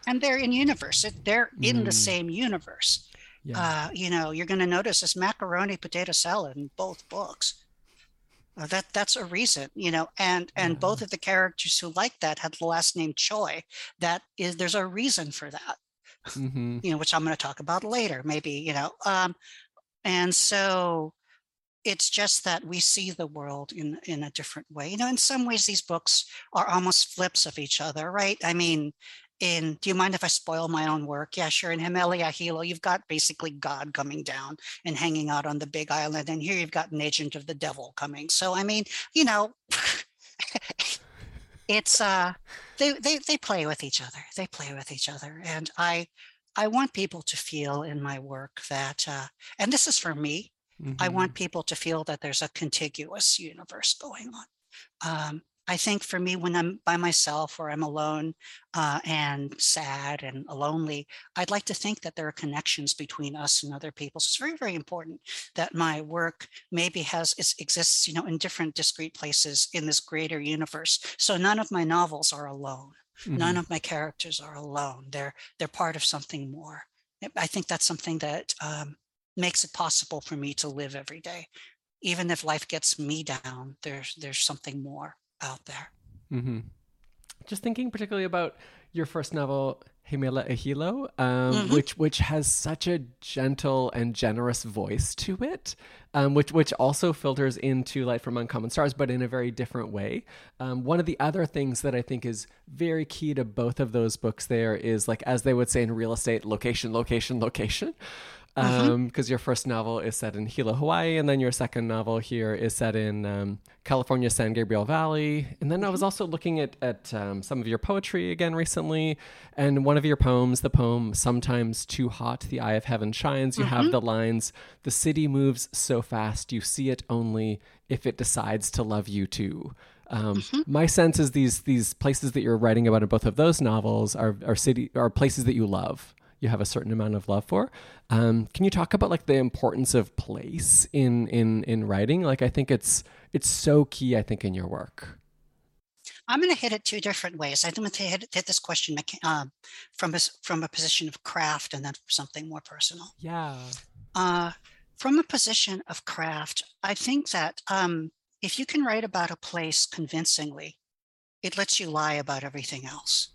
And they're in universe. They're in mm. the same universe. Yeah. Uh, you know, you're going to notice this macaroni potato salad in both books. Uh, that that's a reason, you know, and and both of the characters who like that had the last name Choi. That is, there's a reason for that, mm-hmm. you know, which I'm going to talk about later, maybe, you know. Um, and so it's just that we see the world in in a different way. You know, in some ways, these books are almost flips of each other, right? I mean, in do you mind if i spoil my own work? Yeah sure in He Mele a Hilo you've got basically god coming down and hanging out on the big island and here you've got an agent of the devil coming. So i mean you know it's uh they, they they play with each other they play with each other and i i want people to feel in my work that uh and this is for me mm-hmm. i want people to feel that there's a contiguous universe going on. Um I think for me, when I'm by myself or I'm alone uh, and sad and lonely, I'd like to think that there are connections between us and other people. So it's very, very important that my work maybe has exists, you know, in different discrete places in this greater universe. So none of my novels are alone. Mm-hmm. None of my characters are alone. They're they're part of something more. I think that's something that um, makes it possible for me to live every day even if life gets me down there's there's something more out there. Mm-hmm. Just thinking particularly about your first novel, He Mele a Hilo, um, mm-hmm. which which has such a gentle and generous voice to it, um, which which also filters into Light from Uncommon Stars, but in a very different way. Um, one of the other things that I think is very key to both of those books there is like as they would say in real estate, location, location, location because mm-hmm. um, your first novel is set in Hilo, Hawaii, and then your second novel here is set in um, California, San Gabriel Valley. And then mm-hmm. I was mm-hmm. also looking at, at um, some of your poetry again recently, and one of your poems, the poem Sometimes Too Hot, The Eye of Heaven Shines, you mm-hmm. have the lines, The city moves so fast, you see it only if it decides to love you too. Um, mm-hmm. My sense is these these places that you're writing about in both of those novels are are city are places that you love you have a certain amount of love for. Um, can you talk about like the importance of place in in in writing? Like I think it's it's so key. I think in your work. I'm going to hit it two different ways. I'm going to hit, hit this question um, from a, from a position of craft and then something more personal. Yeah. Uh, from a position of craft, I think that um, if you can write about a place convincingly, it lets you lie about everything else.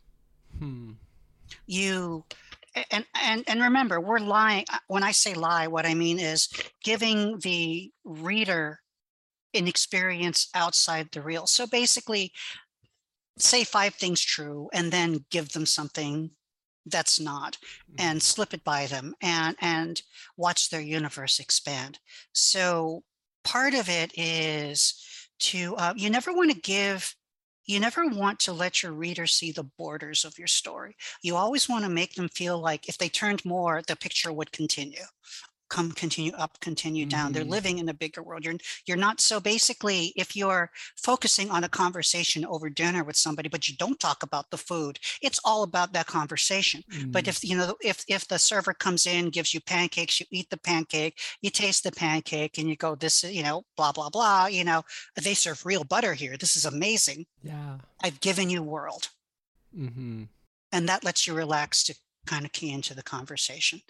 Hmm. You and and and remember we're lying uh, when i say lie what i mean is giving the reader an experience outside the real so basically say five things true and then give them something that's not mm-hmm. and slip it by them and and watch their universe expand so part of it is to uh, you never want to give you never want to let your reader see the borders of your story. You always want to make them feel like if they turned more, the picture would continue come continue up continue down. Mm-hmm. they're living in a bigger world. You're you're not so basically if you're focusing on a conversation over dinner with somebody but you don't talk about the food it's all about that conversation. Mm-hmm. but if you know if if the server comes in gives you pancakes you eat the pancake you taste the pancake and you go this you know blah blah blah you know they serve real butter here. This is amazing. Yeah. I've given you world. Mm-hmm. and that lets you relax to kind of key into the conversation.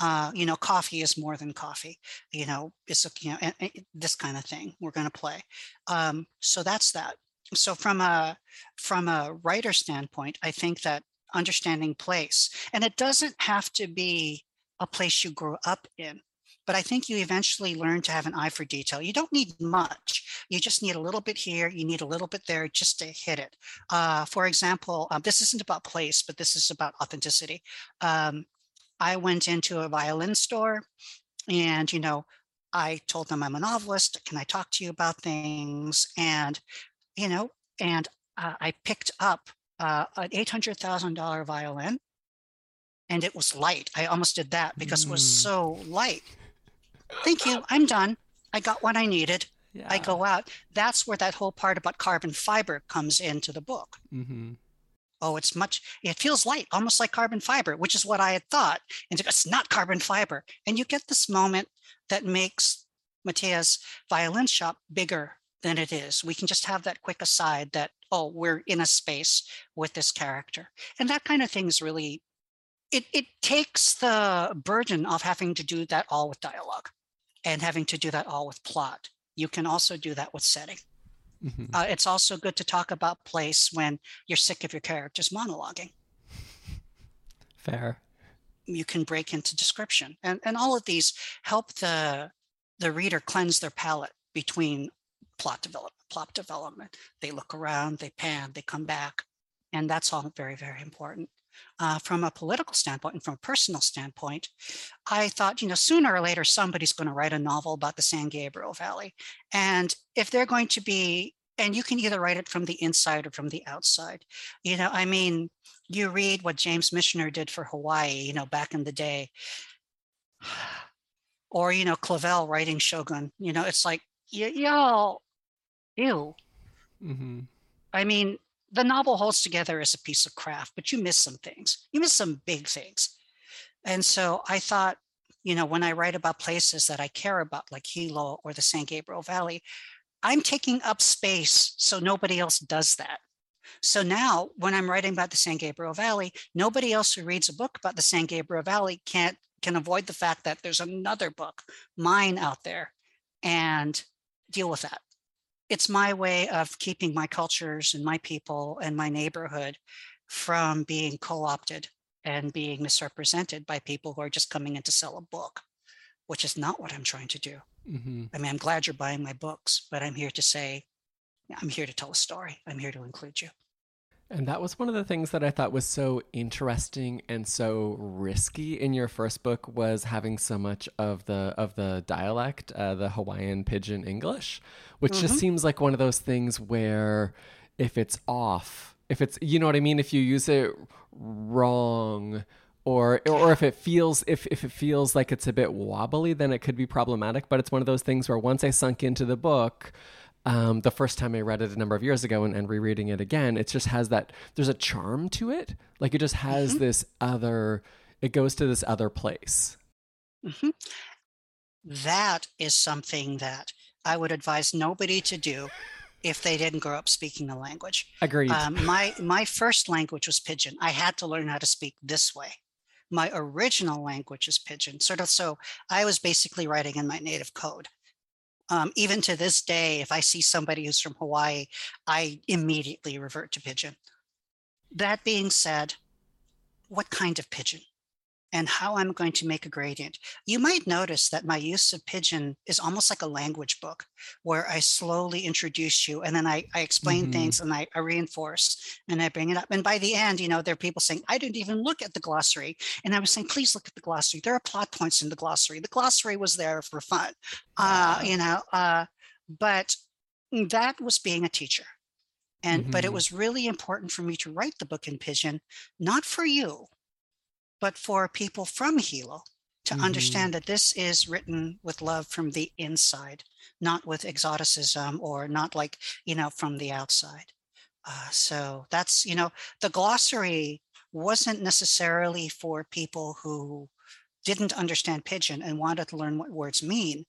Uh, you know, coffee is more than coffee. You know, it's you know and, and this kind of thing we're going to play. Um, so that's that. So from a from a writer standpoint, I think that understanding place, and it doesn't have to be a place you grew up in but I think you eventually learn to have an eye for detail. You don't need much. You just need a little bit here. You need a little bit there just to hit it. Uh, for example, um, this isn't about place, but this is about authenticity. Um, I went into a violin store and, you know, I told them I'm a novelist. Can I talk to you about things? And, you know, and uh, I picked up uh, an $800,000 violin and it was light. I almost did that because mm. it was hmm. so light. Thank you. I'm done. I got what I needed. Yeah. I go out. That's where that whole part about carbon fiber comes into the book. Mm-hmm. Oh, it's much, it feels light, almost like carbon fiber, which is what I had thought. And it's not carbon fiber. And you get this moment that makes Matea's violin shop bigger than it is. We can just have that quick aside that, oh, we're in a space with this character. And that kind of thing is really, it, it takes the burden of having to do that all with dialogue and having to do that all with plot. You can also do that with setting. Mm-hmm. Uh, it's also good to talk about place when you're sick of your characters monologuing. Fair. You can break into description, and and all of these help the the reader cleanse their palate between plot development, plot development. They look around, they pan, they come back, and that's all very very important. Uh, from a political standpoint and from a personal standpoint, I thought, you know, sooner or later somebody's going to write a novel about the San Gabriel Valley. And if they're going to be, and you can either write it from the inside or from the outside. You know, I mean, you read what James Michener did for Hawaii, you know, back in the day. Or, you know, Clavell writing Shogun, you know, it's like, y- y'all, ew. Mm-hmm. I mean, the novel holds together as a piece of craft, but you miss some things. You miss some big things. And so I thought, you know, when I write about places that I care about, like Hilo or the San Gabriel Valley, I'm taking up space so nobody else does that. So now, when I'm writing about the San Gabriel Valley, nobody else who reads a book about the San Gabriel Valley can't can avoid the fact that there's another book, mine out there, and deal with that it's my way of keeping my cultures and my people and my neighborhood from being co-opted and being misrepresented by people who are just coming in to sell a book which is not what i'm trying to do. Mm-hmm. i mean i'm glad you're buying my books but i'm here to say i'm here to tell a story. I'm here to include you and that was one of the things that I thought was so interesting and so risky in your first book was having so much of the of the dialect, uh, the Hawaiian pidgin English, which mm-hmm. just seems like one of those things where if it's off, if it's you know what I mean, if you use it wrong or or if it feels if, if it feels like it's a bit wobbly, then it could be problematic. But it's one of those things where once I sunk into the book, um, the first time I read it a number of years ago and, and, rereading it again, it just has that, there's a charm to it. Like it just has mm-hmm. this other, it goes to this other place. Mm-hmm. That is something that I would advise nobody to do if they didn't grow up speaking the language. Agreed. Um, my, my first language was Pidgin. I had to learn how to speak this way. My original language is Pidgin. Sort of so I was basically writing in my native code. Um, even to this day, if I see somebody who's from Hawaii, I immediately revert to pidgin. That being said, what kind of pidgin? And how I'm going to make a gradient. You might notice that my use of Pidgin is almost like a language book where I slowly introduce you and then I, I explain mm-hmm. things and I, I, reinforce and I bring it up. And by the end, you know, there are people saying, I didn't even look at the glossary. And I was saying, please look at the glossary. There are plot points in the glossary. The glossary was there for fun, uh, you know, uh, but that was being a teacher. And, mm-hmm. but it mm-hmm. was really important for me to write the book in Pidgin, not for you, but for people from Hilo to mm-hmm. understand that this is written with love from the inside, not with exoticism or not like, you know, from the outside. Uh, so that's, you know, the glossary wasn't necessarily for people who didn't understand Pidgin and wanted to learn what words mean.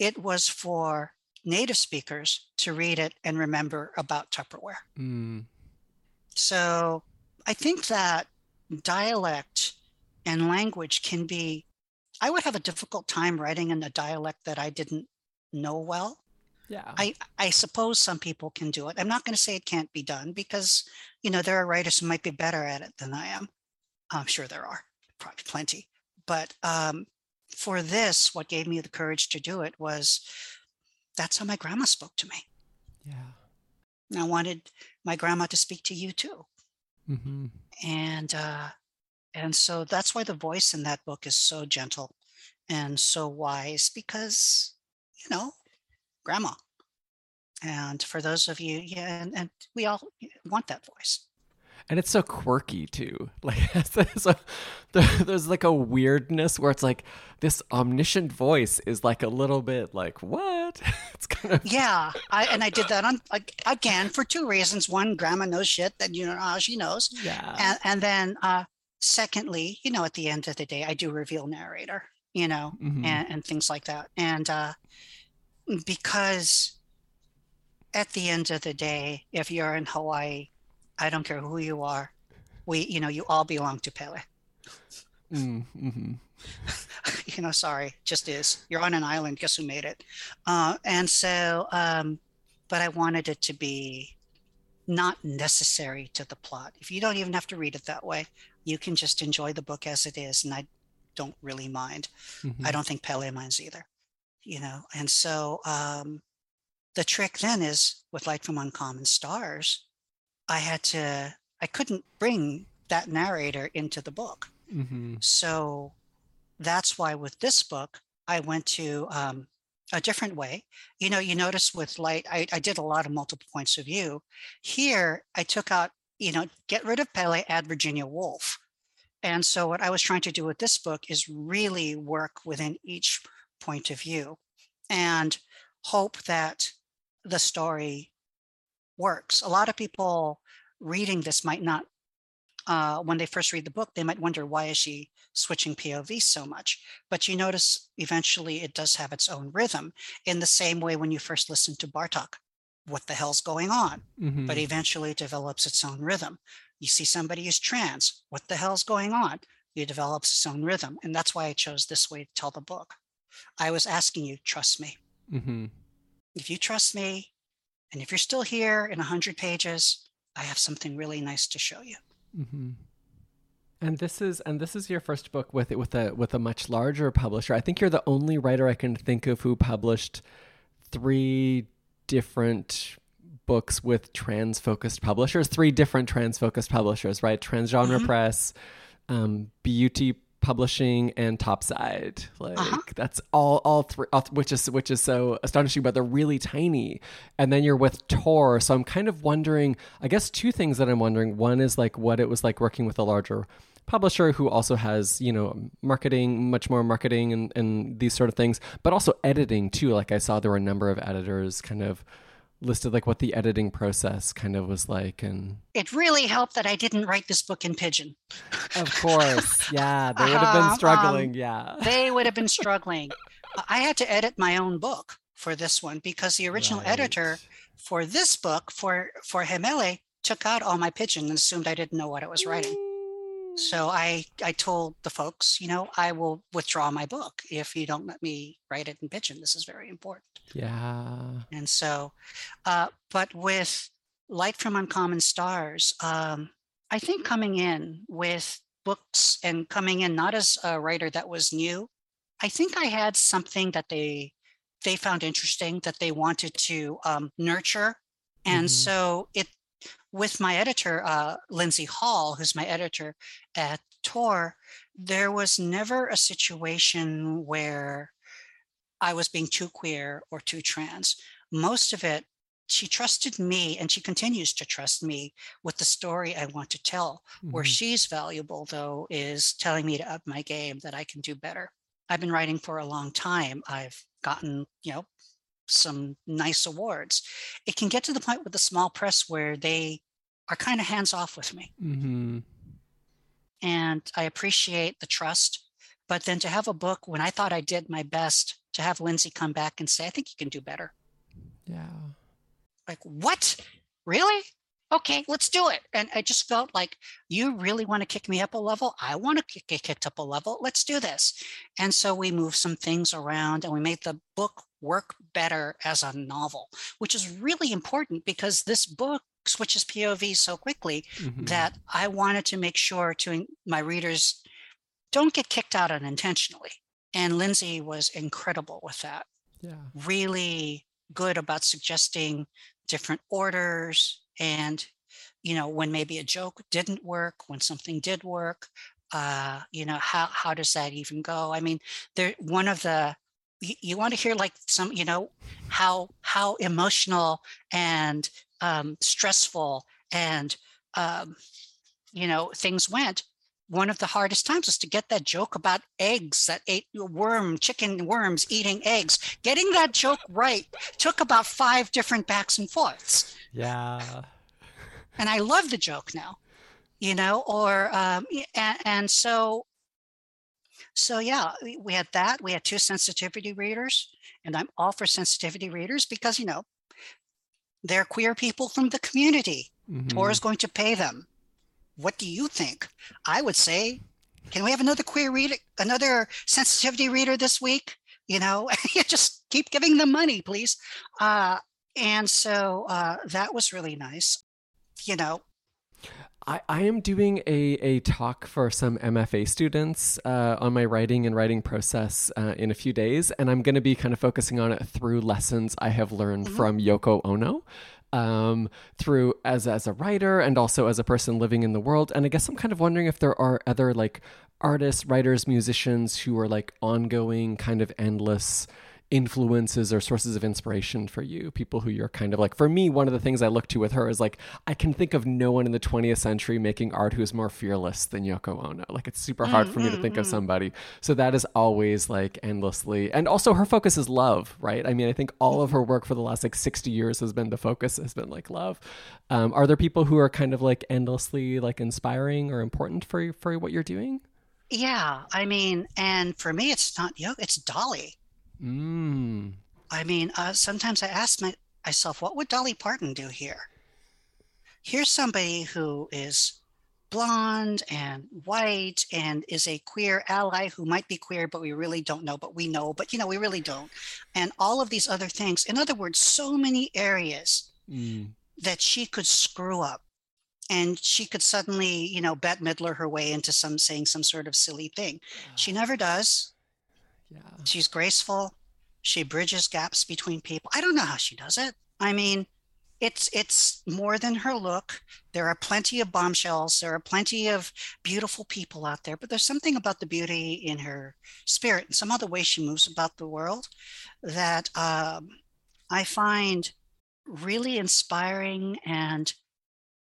It was for native speakers to read it and remember about Tupperware. Mm. So I think that dialect and language can be i would have a difficult time writing in a dialect that i didn't know well. Yeah. I i suppose some people can do it. I'm not going to say it can't be done because you know there are writers who might be better at it than i am. I'm sure there are probably plenty. But um, for this what gave me the courage to do it was that's how my grandma spoke to me. Yeah. And i wanted my grandma to speak to you too. Mm-hmm. and uh, And so that's why the voice in that book is so gentle and so wise because, you know, grandma. And for those of you, yeah, and, and we all want that voice and it's so quirky too. Like there's, a, there's like a weirdness where it's like this omniscient voice is like a little bit like what? It's kind of yeah. I and I did that on again for two reasons. One, grandma knows shit that you know she knows. Yeah. And and then uh, secondly, you know, at the end of the day, I do reveal narrator. You know, mm-hmm. and, and things like that. And uh, because at the end of the day, if you're in Hawaii I don't care who you are. We, you know, you all belong to Pele. Mm, mm-hmm. you know, sorry, just is. You're on an island. Guess who made it? Uh, and so, um, but I wanted it to be not necessary to the plot. If you don't even have to read it that way, you can just enjoy the book as it is, and I don't really mind. Mm-hmm. I don't think Pele minds either. You know, and so um, the trick then is with Light from Uncommon Stars I had to, I couldn't bring that narrator into the book. Mm-hmm. So that's why with this book, I went to um, a different way. You know, you notice with light, I, I did a lot of multiple points of view. Here, I took out, you know, get rid of Pele, add Virginia Woolf. And so what I was trying to do with this book is really work within each point of view and hope that the story works. A lot of people reading this might not, uh, when they first read the book, they might wonder why is she switching POV so much? But you notice eventually it does have its own rhythm in the same way when you first listen to Bartók. What the hell's going on? Mm-hmm. But eventually it develops its own rhythm. You see somebody is trans. What the hell's going on? It develops its own rhythm. And that's why I chose this way to tell the book. I was asking you, trust me. Mm-hmm. If you trust me, and if you're still here in 100 pages, I have something really nice to show you. Mm-hmm. And this is and this is your first book with it with a with a much larger publisher. I think you're the only writer I can think of who published three different books with trans focused publishers, three different trans focused publishers, right? Transgenre mm-hmm. Press, um, Biyuti publishing and topside like uh-huh. that's all all three all, which is which is so astonishing but they're really tiny and then you're with tor so i'm kind of wondering i guess two things that i'm wondering one is like what it was like working with a larger publisher who also has you know marketing much more marketing and, and these sort of things but also editing too. Like i saw there were a number of editors kind of listed like what the editing process kind of was like and it really helped that i didn't write this book in pidgin. Of course. Yeah they would have been uh-huh, struggling. um, yeah. they would have been struggling. I had to edit my own book for this one because the original right. editor for this book for for He Mele took out all my pidgin and assumed i didn't know what i was writing so I I told the folks, you know, I will withdraw my book if you don't let me write it in pidgin. This is very important. Yeah. And so, uh, but with Light from Uncommon Stars, um, I think coming in with books and coming in not as a writer that was new, I think I had something that they they found interesting that they wanted to um, nurture, and mm-hmm. so it with my editor, uh, Lindsey Hall, who's my editor at Tor, there was never a situation where I was being too queer or too trans. Most of it, she trusted me and she continues to trust me with the story I want to tell. Mm-hmm. Where she's valuable, though, is telling me to up my game that I can do better. I've been writing for a long time. I've gotten, you know, some nice awards. It can get to the point with the small press where they are kind of hands off with me. Mm-hmm. And I appreciate the trust. But then to have a book when I thought I did my best, to have Lindsey come back and say, I think you can do better. Yeah. Like, what? Really? Okay, let's do it. And I just felt like, you really want to kick me up a level? I want to get kicked up a level. Let's do this. And so we moved some things around and we made the book work better as a novel, which is really important because this book switches POV so quickly mm-hmm. that I wanted to make sure to my readers don't get kicked out unintentionally. And Lindsey was incredible with that. Yeah. Really good about suggesting different orders and you know when maybe a joke didn't work when something did work uh, you know, how how does that even go? I mean, there one of the you, you want to hear like some, you know, how how emotional and um, stressful and um, you know things went one of the hardest times was to get that joke about eggs that ate worm chicken worms eating eggs. Getting that joke right took about five different backs and forths. Yeah. And i love the joke now you know or um, and, and so so yeah we had that. We had two sensitivity readers and i'm all for sensitivity readers because you know they're queer people from the community. Mm-hmm. tor is going to pay them what do you think? I would say, can we have another queer reader, another sensitivity reader this week? You know, just keep giving them money, please. Uh, and so uh, that was really nice. You know, I, I am doing a, a talk for some MFA students uh, on my writing and writing process uh, in a few days, and I'm going to be kind of focusing on it through lessons I have learned mm-hmm. from Yoko Ono um, through as as a writer and also as a person living in the world. And I guess I'm kind of wondering if there are other like artists, writers, musicians who are like ongoing, kind of endless influences or sources of inspiration for you people who you're kind of like for me one of the things i look to with her is like i can think of no one in the 20th century making art who is more fearless than yoko ono. Like it's super hard for me to think of mm-hmm. somebody. so that is always like endlessly. And also her focus is love right? I mean i think all of her work for the last like 60 years has been the focus has been like love. Um, are there people who are kind of like endlessly like inspiring or important for for what you're doing? Yeah i mean and for me it's not Yoko it's dolly Mm. I mean, uh, sometimes I ask my, myself, what would Dolly Parton do here? Here's somebody who is blonde and white and is a queer ally who might be queer, but we really don't know, but we know, but you know, we really don't. And all of these other things. In other words, so many areas mm. that she could screw up and she could suddenly, you know, Bette Midler her way into some saying some sort of silly thing. She never does. Yeah. She's graceful. She bridges gaps between people. I don't know how she does it. I mean, it's it's more than her look. There are plenty of bombshells. There are plenty of beautiful people out there, but there's something about the beauty in her spirit and some other way she moves about the world that um, I find really inspiring and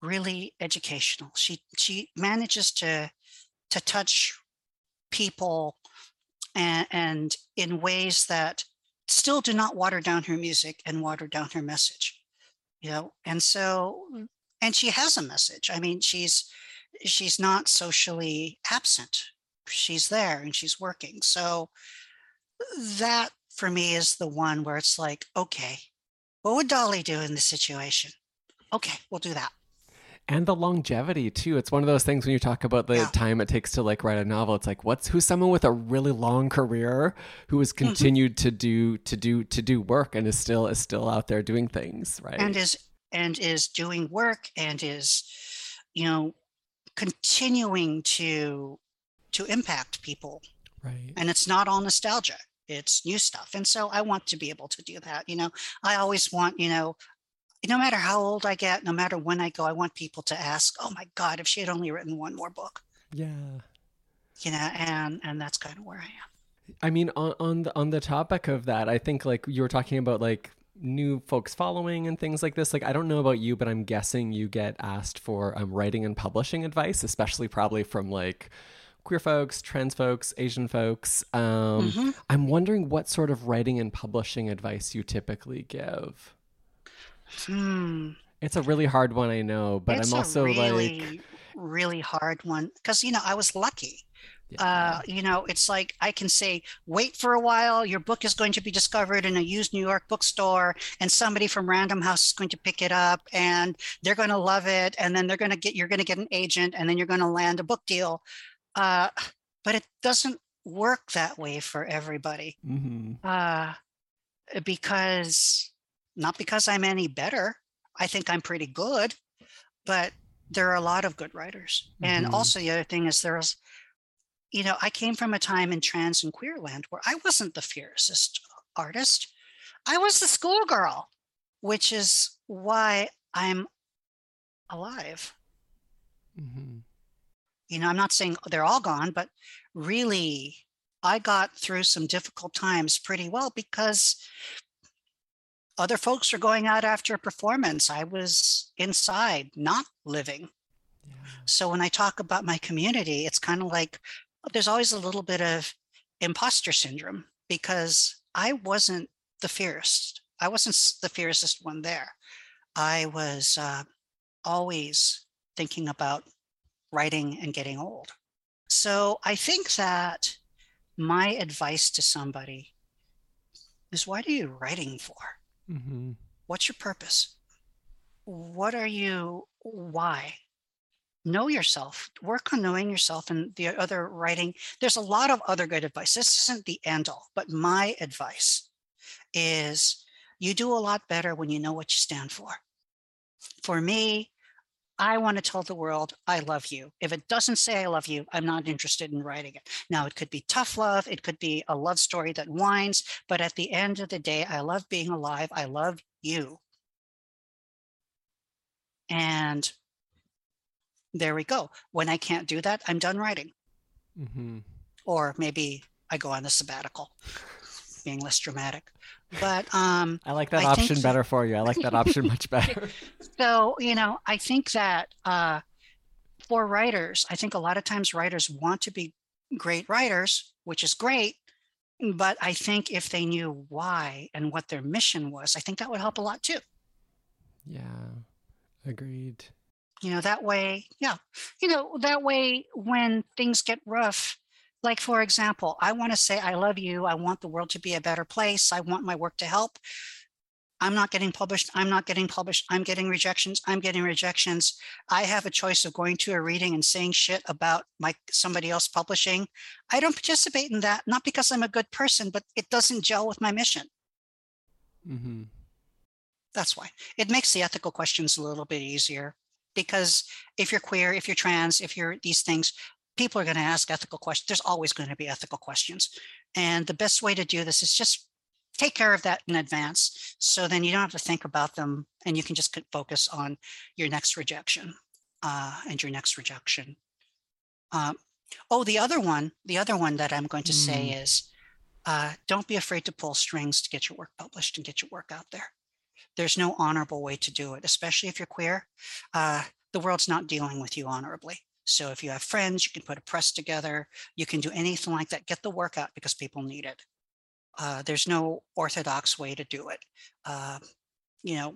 really educational. She she manages to to touch people and, and in ways that still do not water down her music and water down her message you know and so and she has a message. I mean she's she's not socially absent. She's there and she's working. So that for me is the one where it's like okay what would dolly do in this situation? Okay we'll do that and the longevity too. It's one of those things when you talk about the yeah. time it takes to like write a novel. It's like what's who's someone with a really long career who has mm-hmm. continued mm-hmm. to do to do to do work and is still is still out there doing things, right? And is and is doing work and is you know continuing to to impact people. Right. And it's not all nostalgia it's new stuff and so i want to be able to do that you know i always want you know no matter how old I get, no matter when I go, I want people to ask, "Oh my God, if she had only written one more book." Yeah. You know, and and that's kind of where I am. I mean, on on the on the topic of that, I think like you were talking about like new folks following and things like this. Like I don't know about you, but I'm guessing you get asked for um, writing and publishing advice, especially probably from like queer folks, trans folks, Asian folks. Um, mm-hmm. I'm wondering what sort of writing and publishing advice you typically give. Hmm. It's a really hard one, I know, but it's I'm also really, like really hard one because you know I was lucky. Yeah. Uh, you know, it's like I can say, wait for a while. Your book is going to be discovered in a used New York bookstore, and somebody from Random House is going to pick it up, and they're going to love it, and then they're going to get you're going to get an agent, and then you're going to land a book deal. Uh, but it doesn't work that way for everybody, mm-hmm. uh, because not because I'm any better. I think I'm pretty good, but there are a lot of good writers. Mm-hmm. And also, the other thing is there's, you know, I came from a time in trans and queer land where I wasn't the fiercest artist. I was the schoolgirl, which is why I'm alive. Mm-hmm. You know, I'm not saying they're all gone, but really, I got through some difficult times pretty well because other folks were going out after a performance. I was inside, not living. Yeah. So when I talk about my community, it's kind of like there's always a little bit of imposter syndrome because I wasn't the fiercest. I wasn't the fiercest one there. I was uh, always thinking about writing and getting old. So I think that my advice to somebody is what are you writing for? Mm-hmm. What's your purpose? What are you, why? Know yourself, work on knowing yourself and the other writing. There's a lot of other good advice. This isn't the end all, but my advice is you do a lot better when you know what you stand for. For me, I want to tell the world I love you. If it doesn't say I love you, I'm not interested in writing it. Now, it could be tough love, it could be a love story that whines, but at the end of the day, I love being alive. I love you. And there we go. When I can't do that, I'm done writing. Mm-hmm. Or maybe I go on the sabbatical, being less dramatic. But um, I like that I option better for you. I like that option much better. so, you know, I think that uh, for writers, I think a lot of times writers want to be great writers, which is great. But I think if they knew why and what their mission was, I think that would help a lot too. Yeah, agreed. You know, that way, yeah, you know, that way when things get rough, like, for example, I want to say, I love you. I want the world to be a better place. I want my work to help. I'm not getting published. I'm not getting published. I'm getting rejections. I'm getting rejections. I have a choice of going to a reading and saying shit about my somebody else publishing. I don't participate in that, not because I'm a good person, but it doesn't gel with my mission. Mm-hmm. That's why it makes the ethical questions a little bit easier. Because if you're queer, if you're trans, if you're these things, people are going to ask ethical questions. There's always going to be ethical questions. And the best way to do this is just take care of that in advance. So then you don't have to think about them and you can just focus on your next rejection uh, and your next rejection. Um, oh, the other one, the other one that I'm going to mm. say is uh, don't be afraid to pull strings to get your work published and get your work out there. There's no honorable way to do it, especially if you're queer. Uh, the world's not dealing with you honorably. So if you have friends, you can put a press together. You can do anything like that. Get the work out because people need it. Uh, there's no orthodox way to do it. Uh, you know,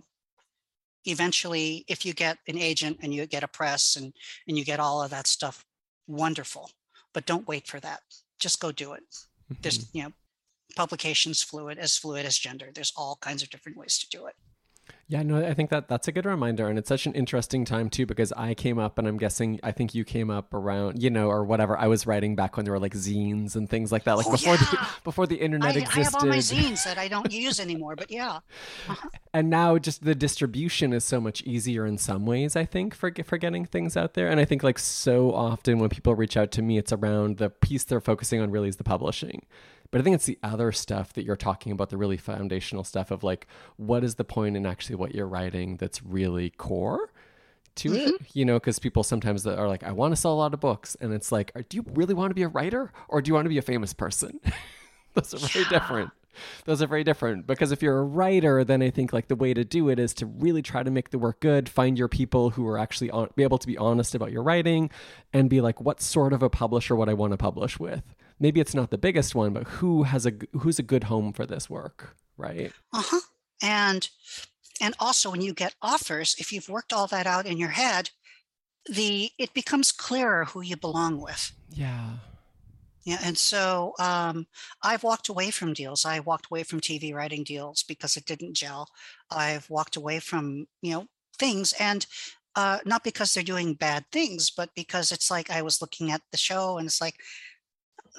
eventually, if you get an agent and you get a press and and you get all of that stuff, wonderful. But don't wait for that. Just go do it. Mm-hmm. There's you know, publications fluid as fluid as gender. There's all kinds of different ways to do it. Yeah, no, I think that that's a good reminder, and it's such an interesting time too because I came up, and I'm guessing I think you came up around, you know, or whatever. I was writing back when there were like zines and things like that, like oh, before yeah. the before the internet I, existed. I have all my zines that I don't use anymore, but yeah. Uh-huh. And now just the distribution is so much easier in some ways. I think for for getting things out there, and I think like so often when people reach out to me, it's around the piece they're focusing on. Really, is the publishing but I think it's the other stuff that you're talking about, the really foundational stuff of like, what is the point in actually what you're writing that's really core? to mm-hmm. it, you know, because people sometimes are like, I want to sell a lot of books. And it's like, do you really want to be a writer or do you want to be a famous person? Those are very yeah. different. Those are very different because if you're a writer, then I think like the way to do it is to really try to make the work good, find your people who are actually on, be able to be honest about your writing and be like, what sort of a publisher would I want to publish with? Maybe it's not the biggest one, but who has a who's a good home for this work, right? Uh huh. And and also when you get offers, if you've worked all that out in your head, the it becomes clearer who you belong with. Yeah. Yeah, and so um, I've walked away from deals. I walked away from TV writing deals because it didn't gel. I've walked away from you know things, and uh, not because they're doing bad things, but because it's like I was looking at the show and it's like,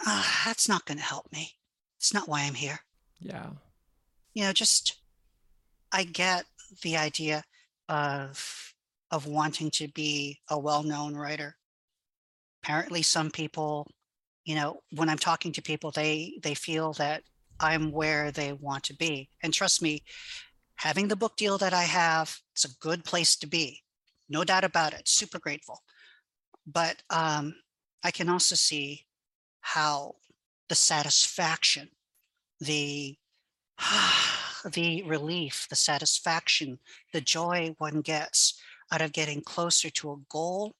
uh, that's not going to help me. It's not why I'm here. Yeah. You know, just I get the idea of of wanting to be a well-known writer. Apparently some people, you know, when I'm talking to people they they feel that I'm where they want to be. And trust me, having the book deal that I have, it's a good place to be. No doubt about it. Super grateful. But um I can also see how the satisfaction, the the relief, the satisfaction, the joy one gets out of getting closer to a goal,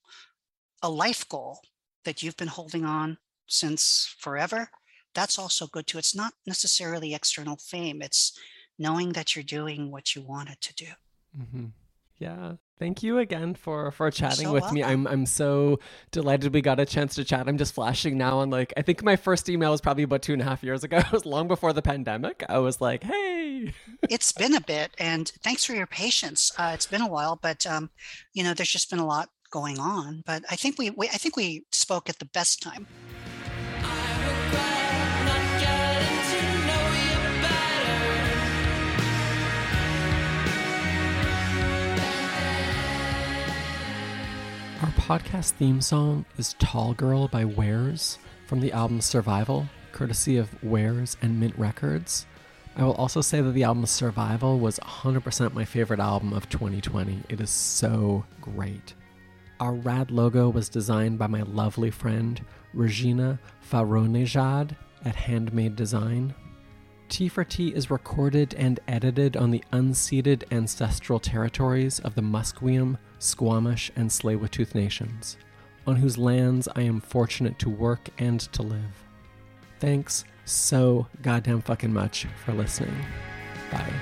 a life goal that you've been holding on since forever, that's also good too. It's not necessarily external fame, it's knowing that you're doing what you wanted to do. Mm-hmm. Yeah. Thank you again for for chatting so with welcome. me. I'm I'm so delighted we got a chance to chat. I'm just flashing now on like I think my first email was probably about two and a half years ago. It was long before the pandemic. I was like, hey. it's been a bit, and thanks for your patience. Uh, it's been a while, but um, you know, there's just been a lot going on. But I think we, we I think we spoke at the best time. Our podcast theme song is Tall Girl by Wares from the album Survival, courtesy of Wares and Mint Records. I will also say that the album Survival was 100% my favorite album of 2020. It is so great. Our rad logo was designed by my lovely friend Rojina Farrokhnejad at Handmade Design. T for T is recorded and edited on the unceded ancestral territories of the Musqueam, Squamish, and Tsleil-Waututh nations, on whose lands I am fortunate to work and to live. Thanks so goddamn fucking much for listening. Bye.